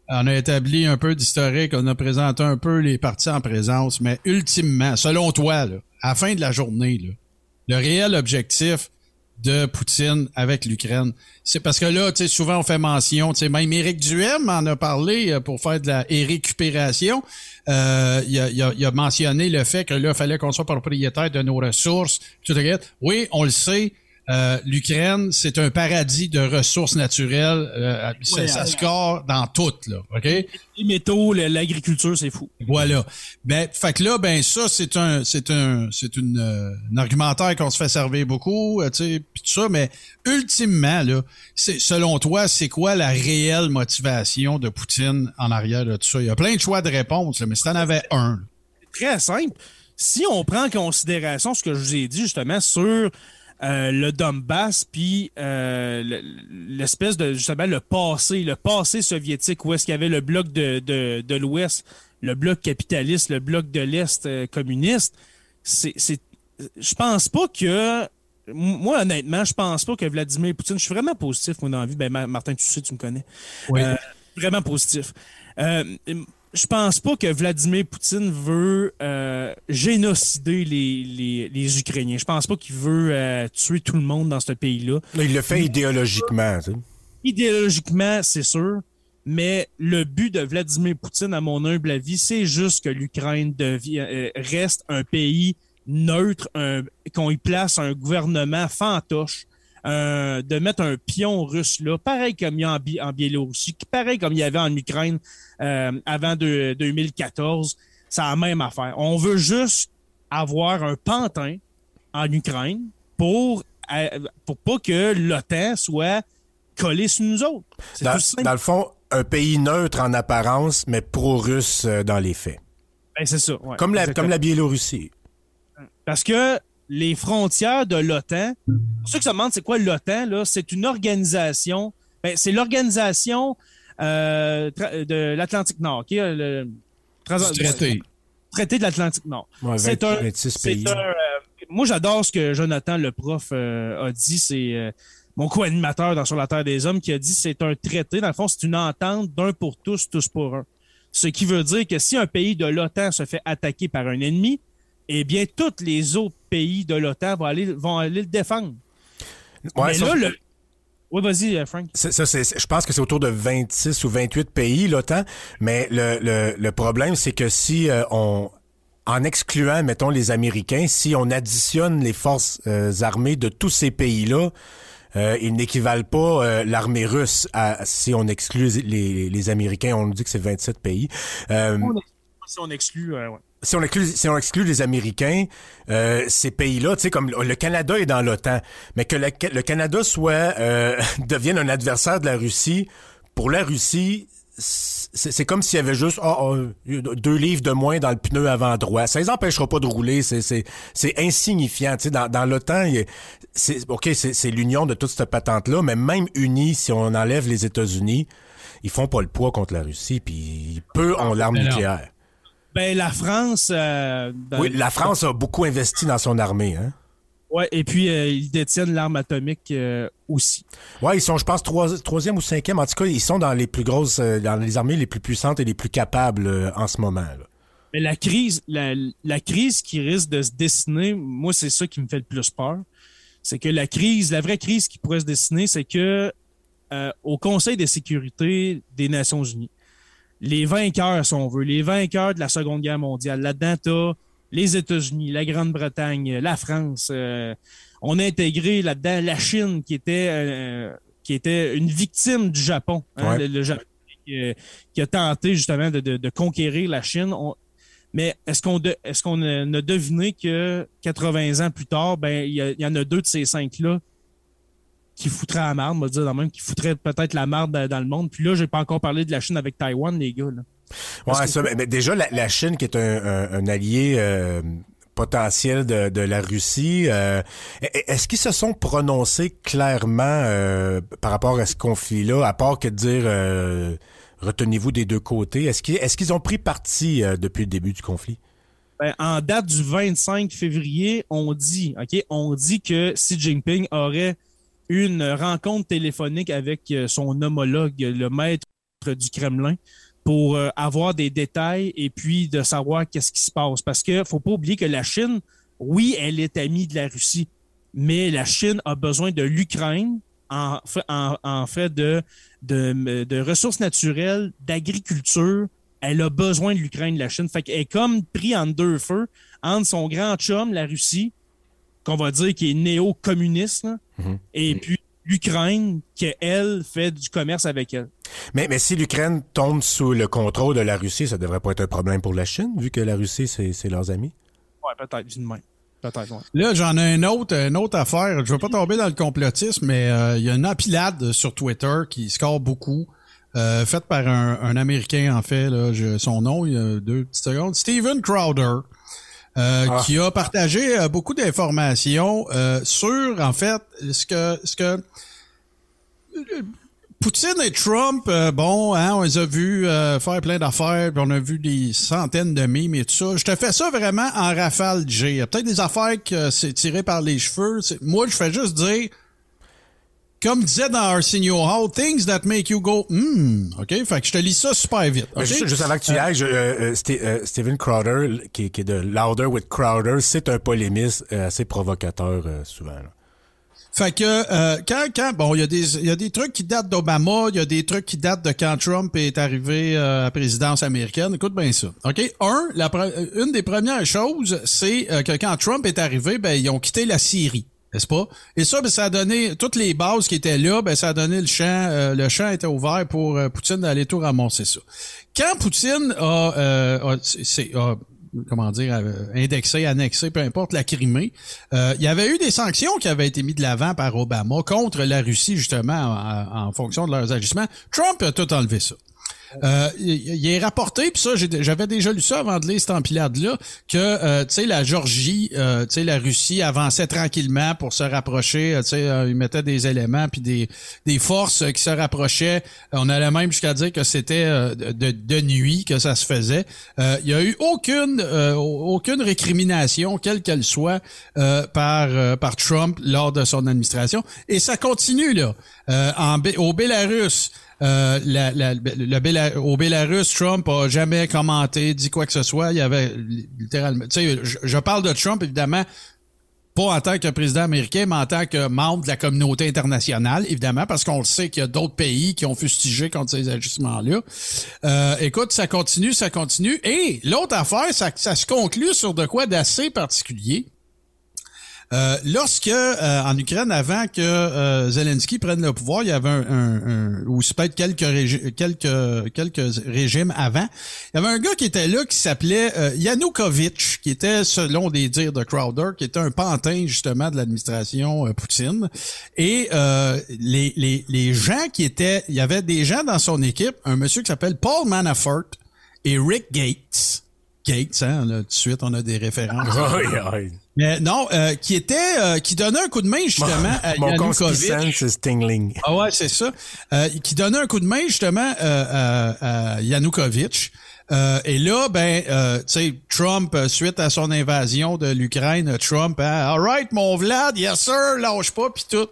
On a établi un peu d'historique, on a présenté un peu les parties en présence, mais ultimement, selon toi, là, à la fin de la journée, là, le réel objectif, de Poutine avec l'Ukraine. C'est parce que là, tu souvent on fait mention, tu sais, même Éric Duhem en a parlé euh, pour faire de la récupération. Euh, il, a, il, a, mentionné le fait que là, il fallait qu'on soit propriétaire de nos ressources. Oui, on le sait. Euh, L'Ukraine, c'est un paradis de ressources naturelles. Euh, ça, ça score dans tout, là. OK? Les métaux, l'agriculture, c'est fou. Voilà. Ben, fait que là, ben, ça, c'est un, c'est un, c'est une, euh, un argumentaire qu'on se fait servir beaucoup, euh, tu sais, pis tout ça, mais ultimement, là, c'est, selon toi, c'est quoi la réelle motivation de Poutine en arrière de tout ça? Il y a plein de choix de réponses, là, mais si t'en avais un. Très simple. Si on prend en considération ce que je vous ai dit justement sur euh, le Donbass, puis euh, l'espèce de justement le passé, le passé soviétique, où est-ce qu'il y avait le bloc de, de, de l'Ouest, le bloc capitaliste, le bloc de l'Est euh, communiste. C'est, je pense pas que moi, honnêtement, je pense pas que Vladimir Poutine, je suis vraiment positif, moi, dans la vie. Ben, Martin, tu sais, tu me connais. Oui. vraiment positif. Euh, je pense pas que Vladimir Poutine veut euh, génocider les, les, les, Ukrainiens. Je pense pas qu'il veut euh, tuer tout le monde dans ce pays-là. Il le fait idéologiquement. Tu sais. Idéologiquement, c'est sûr. Mais le but de Vladimir Poutine, à mon humble avis, c'est juste que l'Ukraine euh, reste un pays neutre, qu'on y place un gouvernement fantoche euh, de mettre un pion russe là, pareil comme il y a en, Biélorussie, pareil comme il y avait en Ukraine euh, avant de, 2014. C'est la même affaire. On veut juste avoir un pantin en Ukraine pour, euh, pour pas que l'OTAN soit collé sur nous autres. Dans, dans, le fond, un pays neutre en apparence, mais pro-russe dans les faits. Ben, c'est ça. Ouais, comme, la, comme la Biélorussie. Parce que les frontières de l'OTAN. Pour ceux qui se demandent c'est quoi l'OTAN, là, c'est une organisation. Ben, c'est l'organisation euh, de l'Atlantique Nord, OK? Le, traité. traité de l'Atlantique Nord. Ouais, 20, c'est un, 26 pays. Un, euh, moi, j'adore ce que Jonathan, le prof, euh, a dit. C'est euh, mon co-animateur dans Sur la Terre des Hommes qui a dit c'est un traité. Dans le fond, c'est une entente d'un pour tous, tous pour un. Ce qui veut dire que si un pays de l'OTAN se fait attaquer par un ennemi, eh bien, tous les autres pays de l'OTAN vont aller, vont aller le défendre. Ouais, Mais là, le... Oui, vas-y, euh, Frank. Ça, je pense que c'est autour de 26 ou 28 pays, l'OTAN. Mais le, le, le problème, c'est que si euh, on en excluant, mettons, les Américains, si on additionne les forces euh, armées de tous ces pays-là, euh, ils n'équivalent pas euh, l'armée russe à, si on exclut les, les Américains. On nous dit que c'est 27 pays. Euh, si on exclut, ouais si on exclut, si on exclut les Américains, euh, ces pays-là, tu sais, comme le Canada est dans l'OTAN, mais que le, le Canada soit euh, [LAUGHS] devienne un adversaire de la Russie, pour la Russie, c'est comme s'il y avait juste oh, deux livres de moins dans le pneu avant droit. Ça les empêchera pas de rouler. C'est insignifiant. Tu sais, dans, dans l'OTAN, c'est ok, c'est l'union de toute cette patente-là, mais même unis, si on enlève les États-Unis, ils font pas le poids contre la Russie. Puis peu ont l'arme nucléaire. Ben, la France. Euh, oui, la France a beaucoup investi dans son armée, hein? Ouais, et puis euh, ils détiennent l'arme atomique euh, aussi. Ouais, ils sont, je pense, troisième ou cinquième. En tout cas, ils sont dans les plus grosses, dans les armées les plus puissantes et les plus capables en ce moment. Là. Mais la crise, la, la, crise qui risque de se dessiner, moi, c'est ça qui me fait le plus peur. C'est que la crise, la vraie crise qui pourrait se dessiner, c'est que au Conseil de sécurité des Nations Unies, les vainqueurs, si on veut, les vainqueurs de la Seconde Guerre mondiale. Là-dedans, tu les États-Unis, la Grande-Bretagne, la France. Euh, on a intégré là-dedans la Chine, qui était, euh, qui était une victime du Japon. Hein, le, Japon qui, a tenté justement de, conquérir la Chine. mais est-ce qu'on est-ce qu'on a, deviné que 80 ans plus tard, ben il y, y, en a deux de ces cinq-là qui foutrait la marde, on va dire même, qui foutrait peut-être la marde dans le monde. Puis là, j'ai pas encore parlé de la Chine avec Taïwan, les gars. Là. ouais, ça, mais déjà, la, Chine qui est un, allié euh, potentiel de, la Russie, euh, est-ce qu'ils se sont prononcés clairement euh, par rapport à ce conflit-là, à part que de dire retenez-vous des deux côtés? Est-ce qu'ils est qu'ils ont pris parti depuis le début du conflit? Ben, en date du 25 février, on dit, OK, on dit que Xi Jinping aurait une rencontre téléphonique avec euh, son homologue, le maître du Kremlin, pour euh, avoir des détails et puis de savoir qu'est-ce qui se passe. Parce que faut pas oublier que la Chine, oui, elle est amie de la Russie, mais la Chine a besoin de l'Ukraine en, fait de ressources naturelles, d'agriculture. Elle a besoin de l'Ukraine, la Chine. Fait qu'elle est comme pris en deux feux entre son grand chum, la Russie, qu'on va dire qui est néo-communiste, Mhm. et puis l'Ukraine, qui, elle, fait du commerce avec elle. Mais, mais si l'Ukraine tombe sous le contrôle de la Russie, ça devrait pas être un problème pour la Chine, vu que la Russie, c'est c'est leurs amis? Ouais, peut-être, d'une main. Peut-être, ouais. Là, j'en ai une autre, une autre affaire. Je veux pas tomber dans le complotisme, mais euh, il y a une empilade sur Twitter qui score beaucoup. Euh, faite par un, un Américain, en fait, là, son nom, il y a deux petites secondes. Steven Crowder. Euh, Ah. qui a partagé euh, beaucoup d'informations euh, sur, en fait, ce que, ce que Poutine et Trump, euh, bon, hein, on les a vus euh, faire plein d'affaires, puis on a vu des centaines de mimes et tout ça. Je te fais ça vraiment en rafale, G. Il y a peut-être des affaires que c'est tiré par les cheveux. Moi, je fais juste dire, comme disait dans Arsenio Hall, things that make you go, hmm, OK? Fait que je te lis ça super vite. OK? Juste, juste avant que tu y ailles, je- euh, euh, Ste- euh, Steven Crowder, qui, qui est de Louder with Crowder, c'est un polémiste euh, assez provocateur euh, souvent. là. Fait que euh, quand quand bon il y a des il y a des trucs qui datent d'Obama, il y a des trucs qui datent de quand Trump est arrivé euh, à la présidence américaine. Écoute bien ça. OK, un la euh, une des premières choses, c'est euh, que quand Trump est arrivé, ben ils ont quitté la Syrie. N'est-ce pas? Et ça, ben, ça a donné toutes les bases qui étaient là, ben, ça a donné le champ, euh, le champ était ouvert pour euh, Poutine d'aller tout ramasser ça. Quand Poutine a, euh, a- a comment dire, euh, indexé, annexé, peu importe, la Crimée. Euh, il y avait eu des sanctions qui avaient été mises de l'avant par Obama contre la Russie, justement, en, en fonction de leurs agissements. Trump a tout enlevé ça. Euh, il, est rapporté, puis ça, j'avais déjà lu ça avant de lire cette empilade-là, que euh, tu sais la Georgie, euh, tu sais la Russie avançait tranquillement pour se rapprocher. euh, Tu sais, euh, ils mettaient des éléments puis des des forces euh, qui se rapprochaient. On allait même jusqu'à dire que c'était de, nuit que ça se faisait. Il y a eu aucune aucune récrimination, quelle qu'elle soit, par par Trump lors de son administration, et ça continue là. En, au Bélarus. Euh, la, la- le Béla- au Bélarus, Trump a jamais commenté, dit quoi que ce soit. Il y avait littéralement. Tu sais, je, je parle de Trump évidemment pas en tant que président américain, mais en tant que membre de la communauté internationale, évidemment, parce qu'on le sait qu'il y a d'autres pays qui ont fustigé contre ces ajustements-là. Euh, écoute, ça continue, ça continue. Et l'autre affaire, ça, ça se conclut sur de quoi d'assez particulier. Euh, lorsque euh, en Ukraine, avant que euh, Zelensky prenne le pouvoir, il y avait un, un, un- ou peut-être quelques, quelques quelques régimes avant, il y avait un gars qui était là qui s'appelait euh, Yanukovych, qui était selon des dires de Crowder, qui était un pantin justement de l'administration euh, Poutine. Et les, les les gens qui étaient, il y avait des gens dans son équipe, un monsieur qui s'appelle Paul Manafort et Rick Gates. Gates, hein, là, tout de suite, on a des références. [LAUGHS] Mais non, euh, qui était, euh, qui donnait un coup de main justement à [LAUGHS] Mon Yanukovych. c'est Stingling. Ah ouais, c'est ça. Euh, qui donnait un coup de main justement euh, à, à Yanukovych. Euh, et là, ben, euh, tu sais, Trump, euh, suite à son invasion de l'Ukraine, Trump, hein, all right, mon Vlad, yes sir, lâche pas, puis tout.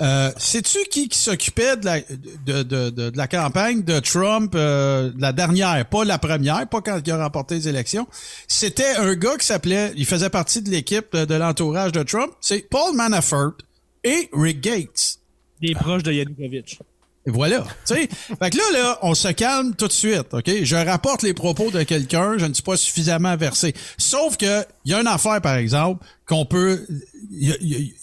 Euh, Sais-tu qui, qui s'occupait de la, de, de, de, la campagne de Trump, euh, la dernière, pas la première, pas quand il a remporté les élections? C'était un gars qui s'appelait, il faisait partie de l'équipe de l'entourage de Trump, c'est Paul Manafort et Rick Gates. Des proches de Yanukovych. Voilà. Fait que là, là, on se calme tout de suite, OK? Je rapporte les propos de quelqu'un, je ne suis pas suffisamment versé. Sauf que, il y a une affaire, par exemple, qu'on peut,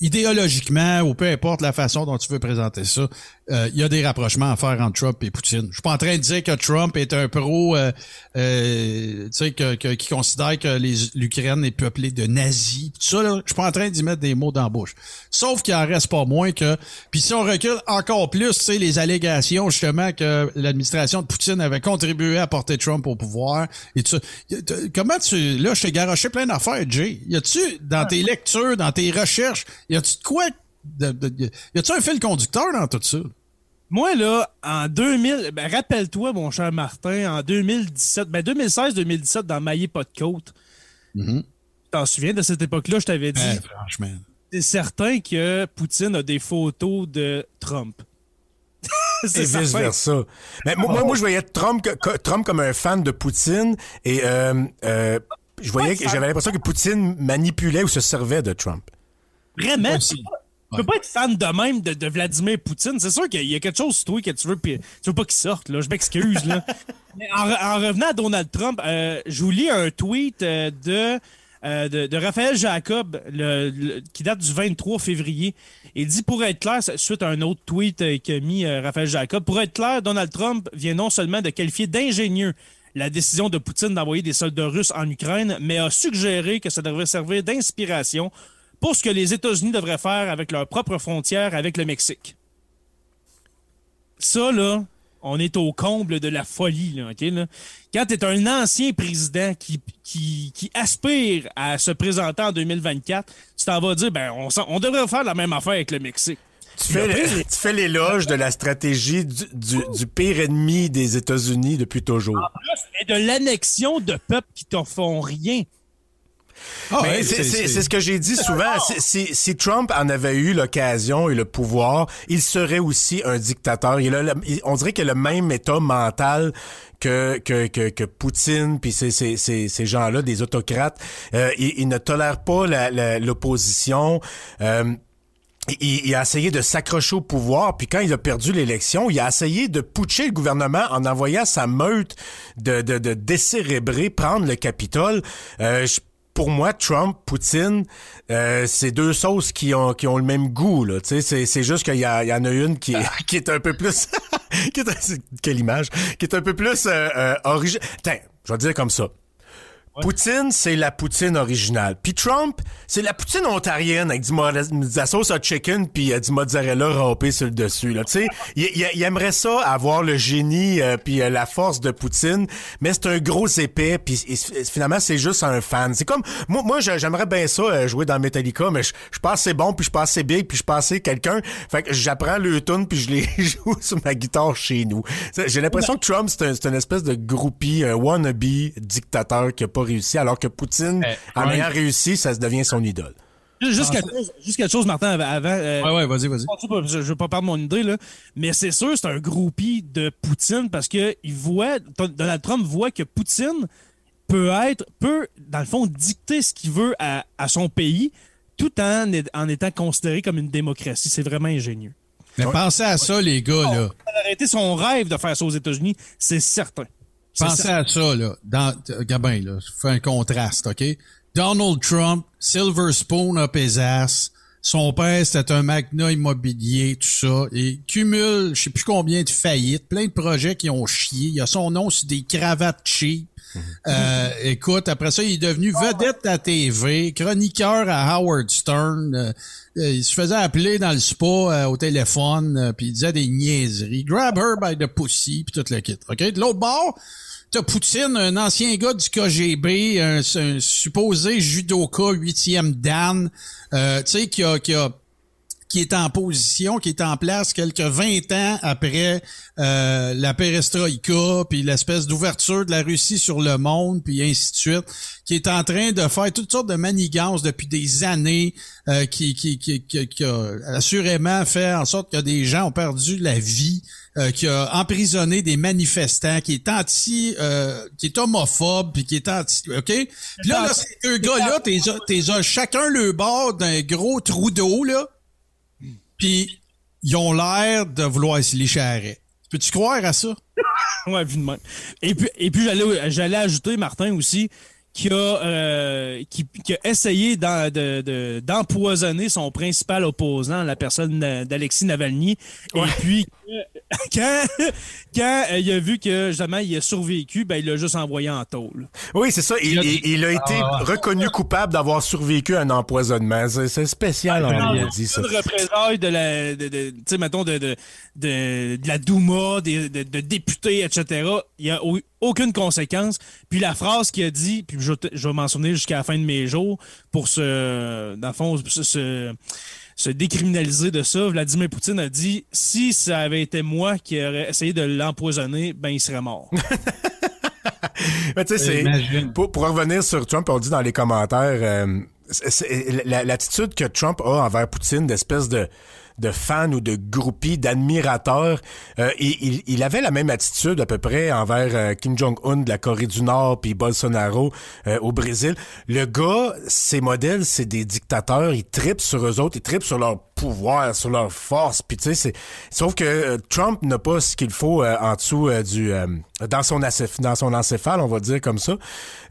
idéologiquement, ou peu importe la façon dont tu veux présenter ça, euh, il y a des rapprochements à faire entre Trump et Poutine. Je suis pas en train de dire que Trump est un pro, euh, euh, tu sais, que, que- qui considère que l'Ukraine est peuplée de nazis. Tout ça, là, je suis pas en train d'y mettre des mots dans la bouche. Sauf qu'il en reste pas moins que, puis si on recule encore plus, tu sais, les allégations justement que l'administration de Poutine avait contribué à porter Trump au pouvoir et tout ça. Y a- t- Comment tu, là, je t'ai garoché plein d'affaires, Jay. Y a-tu dans tes lectures, dans tes recherches, y a-tu de quoi, de, de- y a-tu un fil conducteur dans tout ça? Moi, là, en 2000, ben, rappelle-toi, mon cher Martin, en 2017, ben 2016-2017, dans Maillé pas de côte, Mhm. tu t'en souviens de cette époque-là, je t'avais dit, Ben, franchement. c'est certain que Poutine a des photos de Trump. [LAUGHS] Et c'est vice-versa. Mais moi, moi, moi, je voyais Trump, que- que- Trump comme un fan de Poutine et euh, euh, je voyais, que- j'avais l'impression que Poutine manipulait ou se servait de Trump. Vraiment, tu peux pas- tu peux pas être fan de même de, de Vladimir Poutine. C'est sûr qu'il y a quelque chose sur toi que tu veux, puis tu veux pas qu'il sorte. Là. Je m'excuse. là. [LAUGHS] Mais en, re- en revenant à Donald Trump, euh, je vous lis un tweet euh, de euh, de, Raphaël Jacob, qui date du 23 février. Il dit, pour être clair, suite à un autre tweet euh, qu'a mis euh, Raphaël Jacob, pour être clair, Donald Trump vient non seulement de qualifier d'ingénieux la décision de Poutine d'envoyer des soldats russes en Ukraine, mais a suggéré que ça devrait servir d'inspiration pour ce que les États-Unis devraient faire avec leurs propres frontières avec le Mexique. Ça, là, on est au comble de la folie. Là. Quand tu es un ancien président qui, aspire à se présenter en 2024, tu t'en vas dire, ben, on devrait faire la même affaire avec le Mexique. Tu fais, l'éloge de la stratégie du, pire ennemi des États-Unis depuis toujours. et de l'annexion de peuples qui t'en font rien. Ah c'est ce que j'ai dit souvent. Si, Trump en avait eu l'occasion et le pouvoir, il serait aussi un dictateur. Il on dirait qu'il a le même état mental que, que, que, Poutine, puis ces, ces, ces, gens-là, des autocrates. Euh, il, ne tolère pas l'opposition. Euh, il, a essayé de s'accrocher au pouvoir, puis quand il a perdu l'élection, il a essayé de putcher le gouvernement en envoyant sa meute de, de, de décérébrer prendre le Capitole. Euh, pour moi, Trump, Poutine, euh, c'est deux sauces qui ont qui ont le même goût là. Tu sais, c'est juste qu'il y, y en a une qui, ah. [LAUGHS] qui est un peu plus, [LAUGHS] qui est, quelle image, qui est un peu plus euh, euh originale. je vais dire comme ça. Poutine, c'est la poutine originale. Puis Trump, c'est la poutine ontarienne avec du de la sauce à chicken puis euh, du mozzarella râpé sur le dessus. Là, tu sais, il, aimerait ça avoir le génie euh, puis euh, la force de Poutine, mais c'est un gros épais puis finalement c'est juste un fan. C'est comme moi, moi j'aimerais bien ça jouer dans Metallica, mais je suis pas assez bon puis je suis pas assez big puis je suis pas assez quelqu'un. Fait que j'apprends le tune puis je les [LAUGHS] joue sur ma guitare chez nous. J'ai l'impression que Trump c'est un, une espèce de groupie, un wannabe dictateur qui a pas réussi, alors que Poutine, eh, en ayant réussi, ça se devient son idole. Juste, quelque, chose, juste chose, Martin, avant. Euh, ouais, ouais, vas-y, vas-y. Je ne veux pas perdre mon idée, là. Mais c'est sûr, c'est un groupie de Poutine parce que il voit, Donald Trump voit que Poutine peut être, peut, dans le fond, dicter ce qu'il veut à, son pays tout en, en étant considéré comme une démocratie. C'est vraiment ingénieux. Mais pensez à ça, les gars, là. Il arrêter son rêve de faire ça aux États-Unis, c'est certain. Pensez à ça, là. Dans, Gabin, là. Fais un contraste, OK? Donald Trump, Silver Spoon up his ass. Son père, c'était un magnat immobilier, tout ça. Et cumule, je sais plus combien de faillites, plein de projets qui ont chié. Il y a son nom sur des cravates cheap. Mhm. Euh, écoute, après ça, il est devenu vedette à TV, chroniqueur à Howard Stern. Euh, euh, il se faisait appeler dans le spa au téléphone, puis il disait des niaiseries. Grab her by the pussy, puis tout le kit. OK? De l'autre bord, T'as Poutine, un ancien gars du KGB, un, supposé judoka huitième dan, euh, tu sais, qui a, qui a qui est en position, qui est en place quelques 20 ans après euh, la perestroïka, puis l'espèce d'ouverture de la Russie sur le monde, puis ainsi de suite, qui est en train de faire toutes sortes de manigances depuis des années, euh, qui, qui, qui, qui, a assurément fait en sorte que des gens ont perdu la vie, euh, qui a emprisonné des manifestants, qui est anti, euh, qui est homophobe, puis qui est anti, ok? Puis là, là ces deux gars-là, t'es, t'es chacun le bord d'un gros trou d'eau là, puis ils ont l'air de vouloir se lécher à Peux-tu croire à ça? [LAUGHS] ouais, vu de même. Et puis, et puis j'allais, j'allais ajouter, Martin, aussi, qui a, euh, qui, qui, a essayé d'empoisonner son principal opposant, la personne d'Alexis Navalny. Et puis, [LAUGHS] quand, quand euh, il a vu que justement il a survécu, ben, il l'a juste envoyé en tôle. Oui, c'est ça. Il, il, a été ah. reconnu coupable d'avoir survécu à un empoisonnement. C'est spécial, ah, on dit ça. Une représailles de la, de, de, mettons, de, de, de, la Douma, de, de, députés, etc. Il n'y a aucune conséquence. Puis la phrase qu'il a dit, puis je, je vais m'en souvenir jusqu'à la fin de mes jours, pour se, dans le fond, se, se décriminaliser de ça, Vladimir Poutine a dit si ça avait été moi qui aurais essayé de l'empoisonner, ben il serait mort. [LAUGHS] Mais tu sais, pour, pour, revenir sur Trump, on dit dans les commentaires, euh, l'attitude que Trump a envers Poutine, d'espèce de de fans ou de groupies, d'admirateurs. Euh, il, il, avait la même attitude à peu près envers euh, Kim Jong-un de la Corée du Nord puis Bolsonaro euh, au Brésil. Le gars, ses modèles, c'est des dictateurs. Ils tripent sur eux autres, ils tripent sur leur pouvoir, sur leur force. Puis tu sais, c'est sauf que Trump n'a pas ce qu'il faut en dessous du dans son dans son encéphale, on va dire comme ça.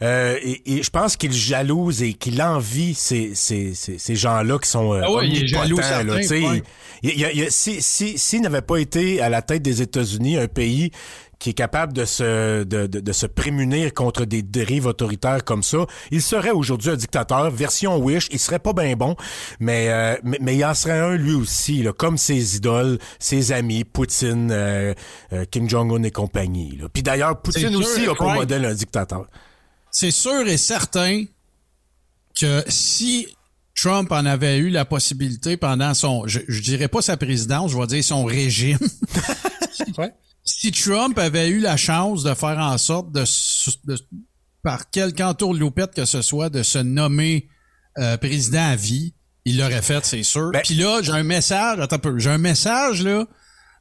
et, et je pense qu'il jalouse et qu'il envie ces, ces, ces, ces gens-là qui sont ah ouais, il est jaloux là, si, si, n'avait pas été à la tête des États-Unis, un pays qui est capable de se, de, de, se prémunir contre des dérives autoritaires comme ça, il serait aujourd'hui un dictateur, version Wish, il serait pas bien bon, mais, euh, mais, il en serait un lui aussi, là, comme ses idoles, ses amis, Poutine, euh, euh, Kim Jong-un et compagnie. Puis d'ailleurs, Poutine aussi a pour modèle un dictateur. C'est sûr et certain que si Trump en avait eu la possibilité pendant son, je, dirais pas sa présidence, je vais dire son régime. [LAUGHS] Si Trump avait eu la chance de faire en sorte de, par quelque entourloupette que ce soit, de se nommer euh, président à vie, il l'aurait fait, c'est sûr. Ben Puis là, j'ai un message, attends un peu, j'ai un message là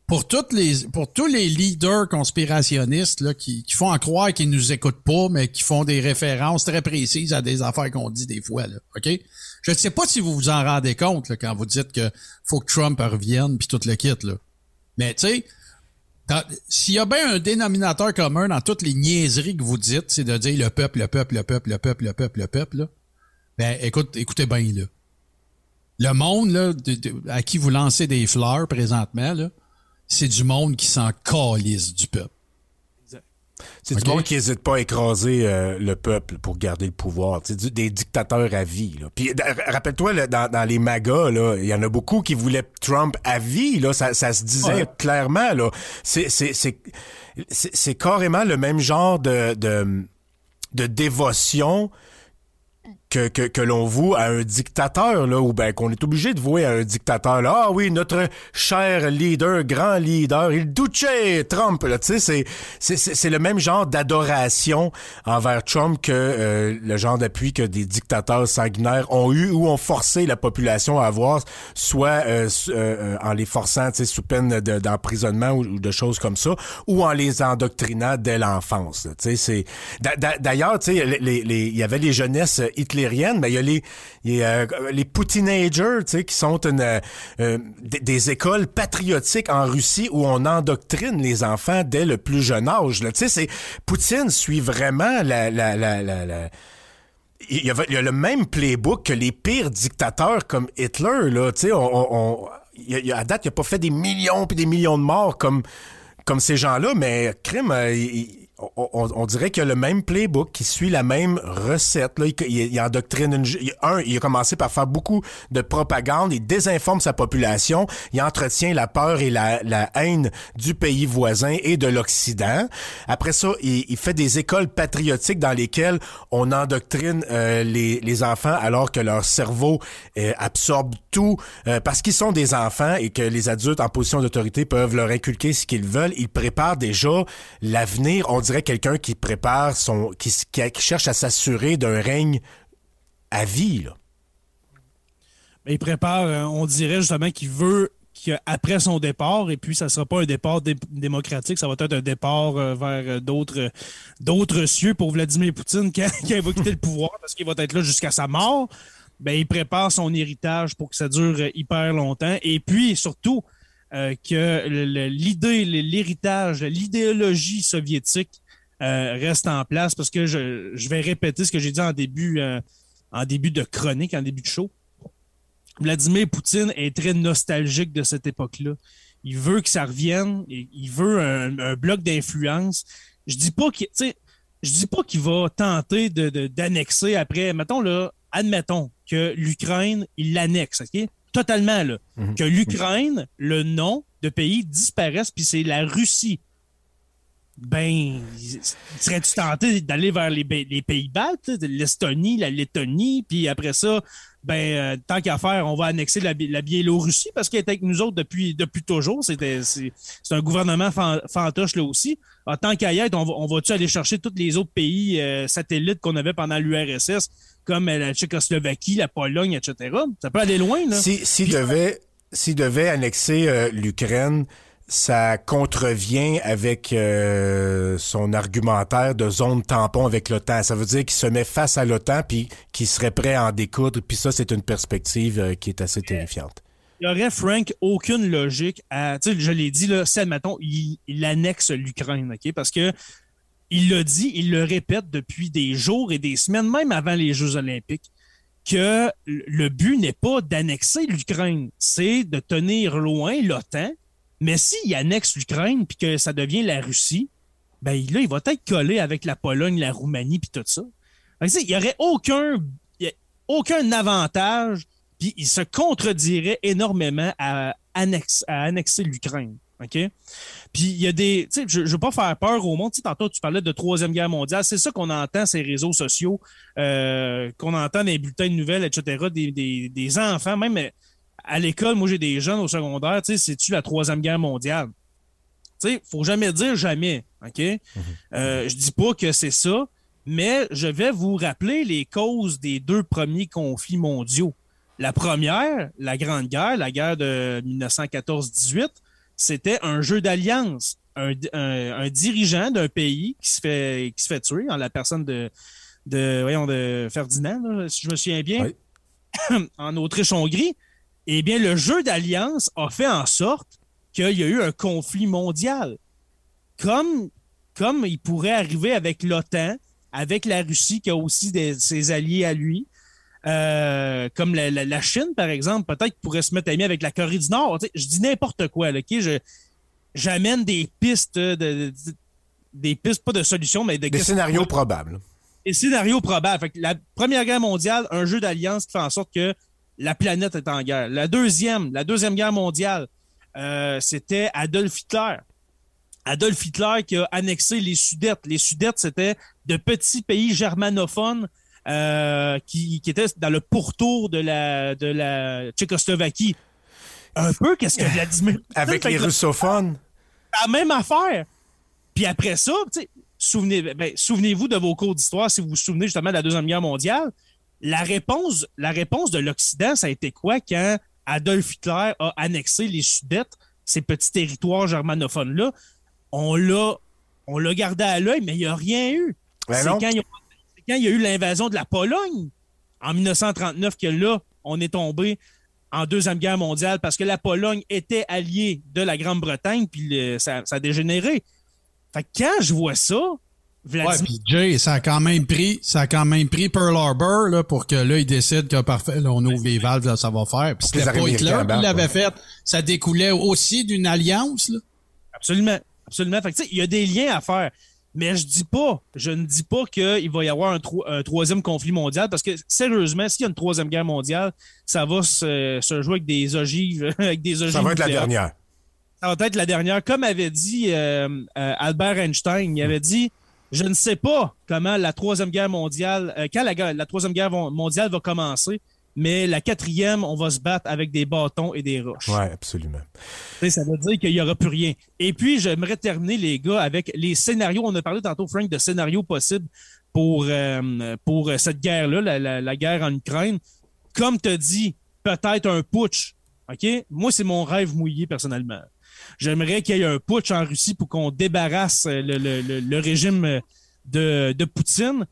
pour toutes les pour tous les leaders conspirationnistes là, qui, qui font en croire qu'ils nous écoutent pas, mais qui font des références très précises à des affaires qu'on dit des fois. Là, OK? Je ne sais pas si vous vous en rendez compte là, quand vous dites que faut que Trump revienne puis tout le kit. Là. Mais tu sais, s'il y a bien un dénominateur commun dans toutes les niaiseries que vous dites, c'est de dire le peuple, le peuple, le peuple, le peuple, le peuple, le peuple, là. Ben, écoute, écoutez bien, là. Le monde, là, à qui vous lancez des fleurs présentement, c'est du monde qui s'en calisse du peuple. C'est du monde qui n'hésite pas à écraser euh, le peuple pour garder le pouvoir. C'est des dictateurs à vie. Puis rappelle-toi, dans, les MAGA, il y en a beaucoup qui voulaient Trump à vie. Là, ça, se disait clairement. Là. C'est, c'est, carrément le même genre de, de, de dévotion que, que, que l'on voue à un dictateur, là, ou ben qu'on est obligé de vouer à un dictateur. Là. Ah oui, notre cher leader, grand leader, il Duce Trump, là, tu sais, c'est, c'est, le même genre d'adoration envers Trump que euh, le genre d'appui que des dictateurs sanguinaires ont eu ou ont forcé la population à avoir, soit euh, euh, en les forçant, sous peine d'emprisonnement ou, de choses comme ça, ou en les endoctrinant dès l'enfance. Sais, c'est d'ailleurs, tu sais, il y avait les jeunesses hitlériennes mais il y a les, euh, les tu sais, qui sont une, euh, euh, des, écoles patriotiques en Russie où on endoctrine les enfants dès le plus jeune âge. Tu sais, c'est Poutine suit vraiment la, il y, a, y, le même playbook que les pires dictateurs comme Hitler. Là, on, à date, il n'a pas fait des millions puis des millions de morts comme, comme ces gens-là, mais crime, il, on, dirait qu'il y a le même playbook, qui suit la même recette. Là. Il, il, endoctrine une, un, il a commencé par faire beaucoup de propagande, il désinforme sa population, il entretient la peur et la, haine du pays voisin et de l'Occident. Après ça, il, fait des écoles patriotiques dans lesquelles on endoctrine euh, les, enfants alors que leur cerveau euh, absorbe tout euh, parce qu'ils sont des enfants et que les adultes en position d'autorité peuvent leur inculquer ce qu'ils veulent. Ils préparent déjà l'avenir. On quelqu'un qui prépare son, qui, cherche à s'assurer d'un règne à vie. Là. il prépare, euh, on dirait justement qu'il veut qu'après son départ, et puis ça ne sera pas un départ démocratique, ça va être un départ euh, vers euh, d'autres d'autres cieux pour Vladimir Poutine qui, va [LAUGHS] quitter le pouvoir parce qu'il va être là jusqu'à sa mort. Ben, il prépare son héritage pour que ça dure hyper longtemps. Et puis, surtout, que l'idée, l'héritage, l'idéologie soviétique euh, reste en place parce que je, vais répéter ce que j'ai dit en début, euh, en début de chronique, en début de show. Vladimir Poutine est très nostalgique de cette époque-là. Il veut que ça revienne, il veut un, bloc d'influence. Je dis pas qu'il, je dis pas qu'il va tenter d'annexer de, après. Mettons là, admettons que l'Ukraine, il l'annexe, ok? Totalement là. Mhm. Que l'Ukraine, le nom de pays disparaisse, puis c'est la Russie ben, serais-tu tenté d'aller vers les, pays baltes, l'Estonie, la Lettonie, puis après ça, ben, euh, tant qu'à faire, on va annexer la, Biélorussie parce qu'elle est avec nous autres depuis, depuis toujours. C'était, c'est, un gouvernement fantoche là aussi. En tant qu'à y être, on, va, tu aller chercher tous les autres pays euh, satellites qu'on avait pendant l'URSS, comme euh, la Tchécoslovaquie, la Pologne, etc. Ça peut aller loin, là. Si, si devait s'il devait annexer l'Ukraine, ça contrevient avec euh, son argumentaire de zone tampon avec l'OTAN. Ça veut dire qu'il se met face à l'OTAN puis qu'il serait prêt à en découdre. Puis ça, c'est une perspective euh, qui est assez terrifiante. Il aurait, Frank, aucune logique à. Tu sais, je l'ai dit, là, c'est, admettons, il, il annexe l'Ukraine, OK? Parce que il l'a dit, il le répète depuis des jours et des semaines, même avant les Jeux Olympiques, que le but n'est pas d'annexer l'Ukraine, c'est de tenir loin l'OTAN mais s'il annexe l'Ukraine puis que ça devient la Russie, ben là, il va être collé avec la Pologne, la Roumanie puis tout ça. il n'y aurait aucun, aucun avantage, puis il se contredirait énormément à, annexer l'Ukraine. OK? Puis il y a des. Tu sais, je ne veux pas faire peur au monde. Tu tantôt, tu parlais de Troisième Guerre mondiale. C'est ça qu'on entend, ces réseaux sociaux, euh, qu'on entend dans les bulletins de nouvelles, etc., des, des, des enfants, même à l'école, moi, j'ai des jeunes au secondaire, tu sais, c'est-tu la Troisième Guerre mondiale? Tu sais, faut jamais dire jamais, OK? Mhm. Euh, je dis pas que c'est ça, mais je vais vous rappeler les causes des deux premiers conflits mondiaux. La première, la Grande Guerre, la guerre de 1914-18, c'était un jeu d'alliance. Un, dirigeant d'un pays qui se fait qui se fait tuer en la personne de de voyons de Ferdinand si je me souviens bien [COUGHS] en Autriche-Hongrie eh bien, le jeu d'alliance a fait en sorte qu'il y a eu un conflit mondial. Comme, comme il pourrait arriver avec l'OTAN, avec la Russie qui a aussi ses alliés à lui, euh, comme la, Chine, par exemple, peut-être qu'il pourrait se mettre ami avec la Corée du Nord. je dis n'importe quoi, là, Je, j'amène des pistes, de, des pistes, pas de solutions, mais de... Des scénarios probables. Des scénarios probables. la Première Guerre mondiale, un jeu d'alliance qui fait en sorte que la planète est en guerre. La deuxième, la deuxième guerre mondiale, euh, c'était Adolf Hitler. Adolf Hitler qui a annexé les Sudètes. Les Sudètes, c'était de petits pays germanophones euh, qui, étaient dans le pourtour de la, de la Tchécoslovaquie. Un peu, qu'est-ce que Vladimir... [LAUGHS] Avec les russophones. La même affaire. Puis après ça, souvenez, ben, souvenez-vous de vos cours d'histoire si vous vous souvenez justement de la Deuxième Guerre mondiale la réponse, la réponse de l'Occident, ça a été quoi quand Adolf Hitler a annexé les Sudètes, ces petits territoires germanophones-là? On l'a, on l'a gardé à l'œil, mais il n'y a rien eu. Ben c'est quand, il y a eu l'invasion de la Pologne en 1939 que là, on est tombé en Deuxième Guerre mondiale parce que la Pologne était alliée de la Grande-Bretagne, puis ça, ça, a dégénéré. Fait que quand je vois ça, Ouais, puis Jay, ça a quand même pris, ça a quand même pris Pearl Harbor là, pour que là, il décide que parfait, là, on ouvre les valves, là, ça va faire. Puis c'était pas Hitler qui l'avait fait. Ça découlait aussi d'une alliance, là. Absolument. Absolument. Fait que, il y a des liens à faire. Mais je dis pas, je ne dis pas qu'il va y avoir un, troisième conflit mondial parce que sérieusement, s'il y a une troisième guerre mondiale, ça va se, jouer avec des ogives, [LAUGHS] avec des ogives. Ça va être la dernière. Ça va être la dernière. Comme avait dit euh, euh, Albert Einstein, il avait dit je ne sais pas comment la Troisième Guerre mondiale, euh, quand la, Troisième Guerre mondiale va commencer, mais la quatrième, on va se battre avec des bâtons et des roches. Oui, absolument. ça veut dire qu'il n'y aura plus rien. Et puis, j'aimerais terminer, les gars, avec les scénarios. On a parlé tantôt, Frank, de scénarios possibles pour, euh, pour cette guerre-là, la, la, guerre en Ukraine. Comme tu as dit, peut-être un putsch. OK? Moi, c'est mon rêve mouillé, personnellement. J'aimerais qu'il y ait un putsch en Russie pour qu'on débarrasse le, régime de, Poutine.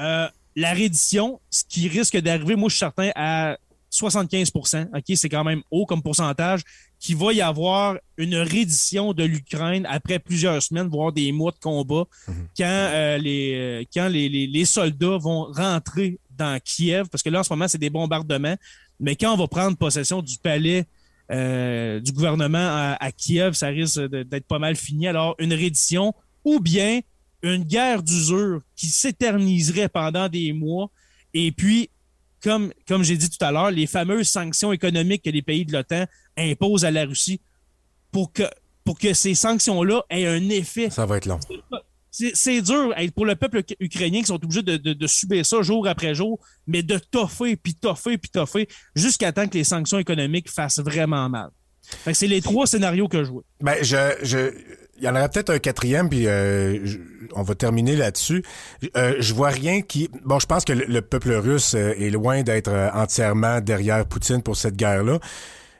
Euh, la reddition, ce qui risque d'arriver, moi, je suis certain, à 75 OK, c'est quand même haut comme pourcentage, qu'il va y avoir une reddition de l'Ukraine après plusieurs semaines, voire des mois de combat, mhm. quand, euh, les, euh, quand les, soldats vont rentrer dans Kiev, parce que là, en ce moment, c'est des bombardements, mais quand on va prendre possession du palais euh, du gouvernement à, Kiev, ça risque d'être pas mal fini. Alors, une reddition ou bien une guerre d'usure qui s'éterniserait pendant des mois. Et puis, comme, comme j'ai dit tout à l'heure, les fameuses sanctions économiques que les pays de l'OTAN imposent à la Russie pour que, pour que ces sanctions-là aient un effet. Ça va être long c'est dur pour le peuple ukrainien qui sont obligés de, subir ça jour après jour, mais de toffer, puis toffer, puis toffer, jusqu'à temps que les sanctions économiques fassent vraiment mal. C'est les trois scénarios que je vois. Ben, je, je, il y en aurait peut-être un quatrième, puis euh, on va terminer là-dessus. Euh, je vois rien qui... Bon, je pense que le, peuple russe euh, est loin d'être entièrement derrière Poutine pour cette guerre-là.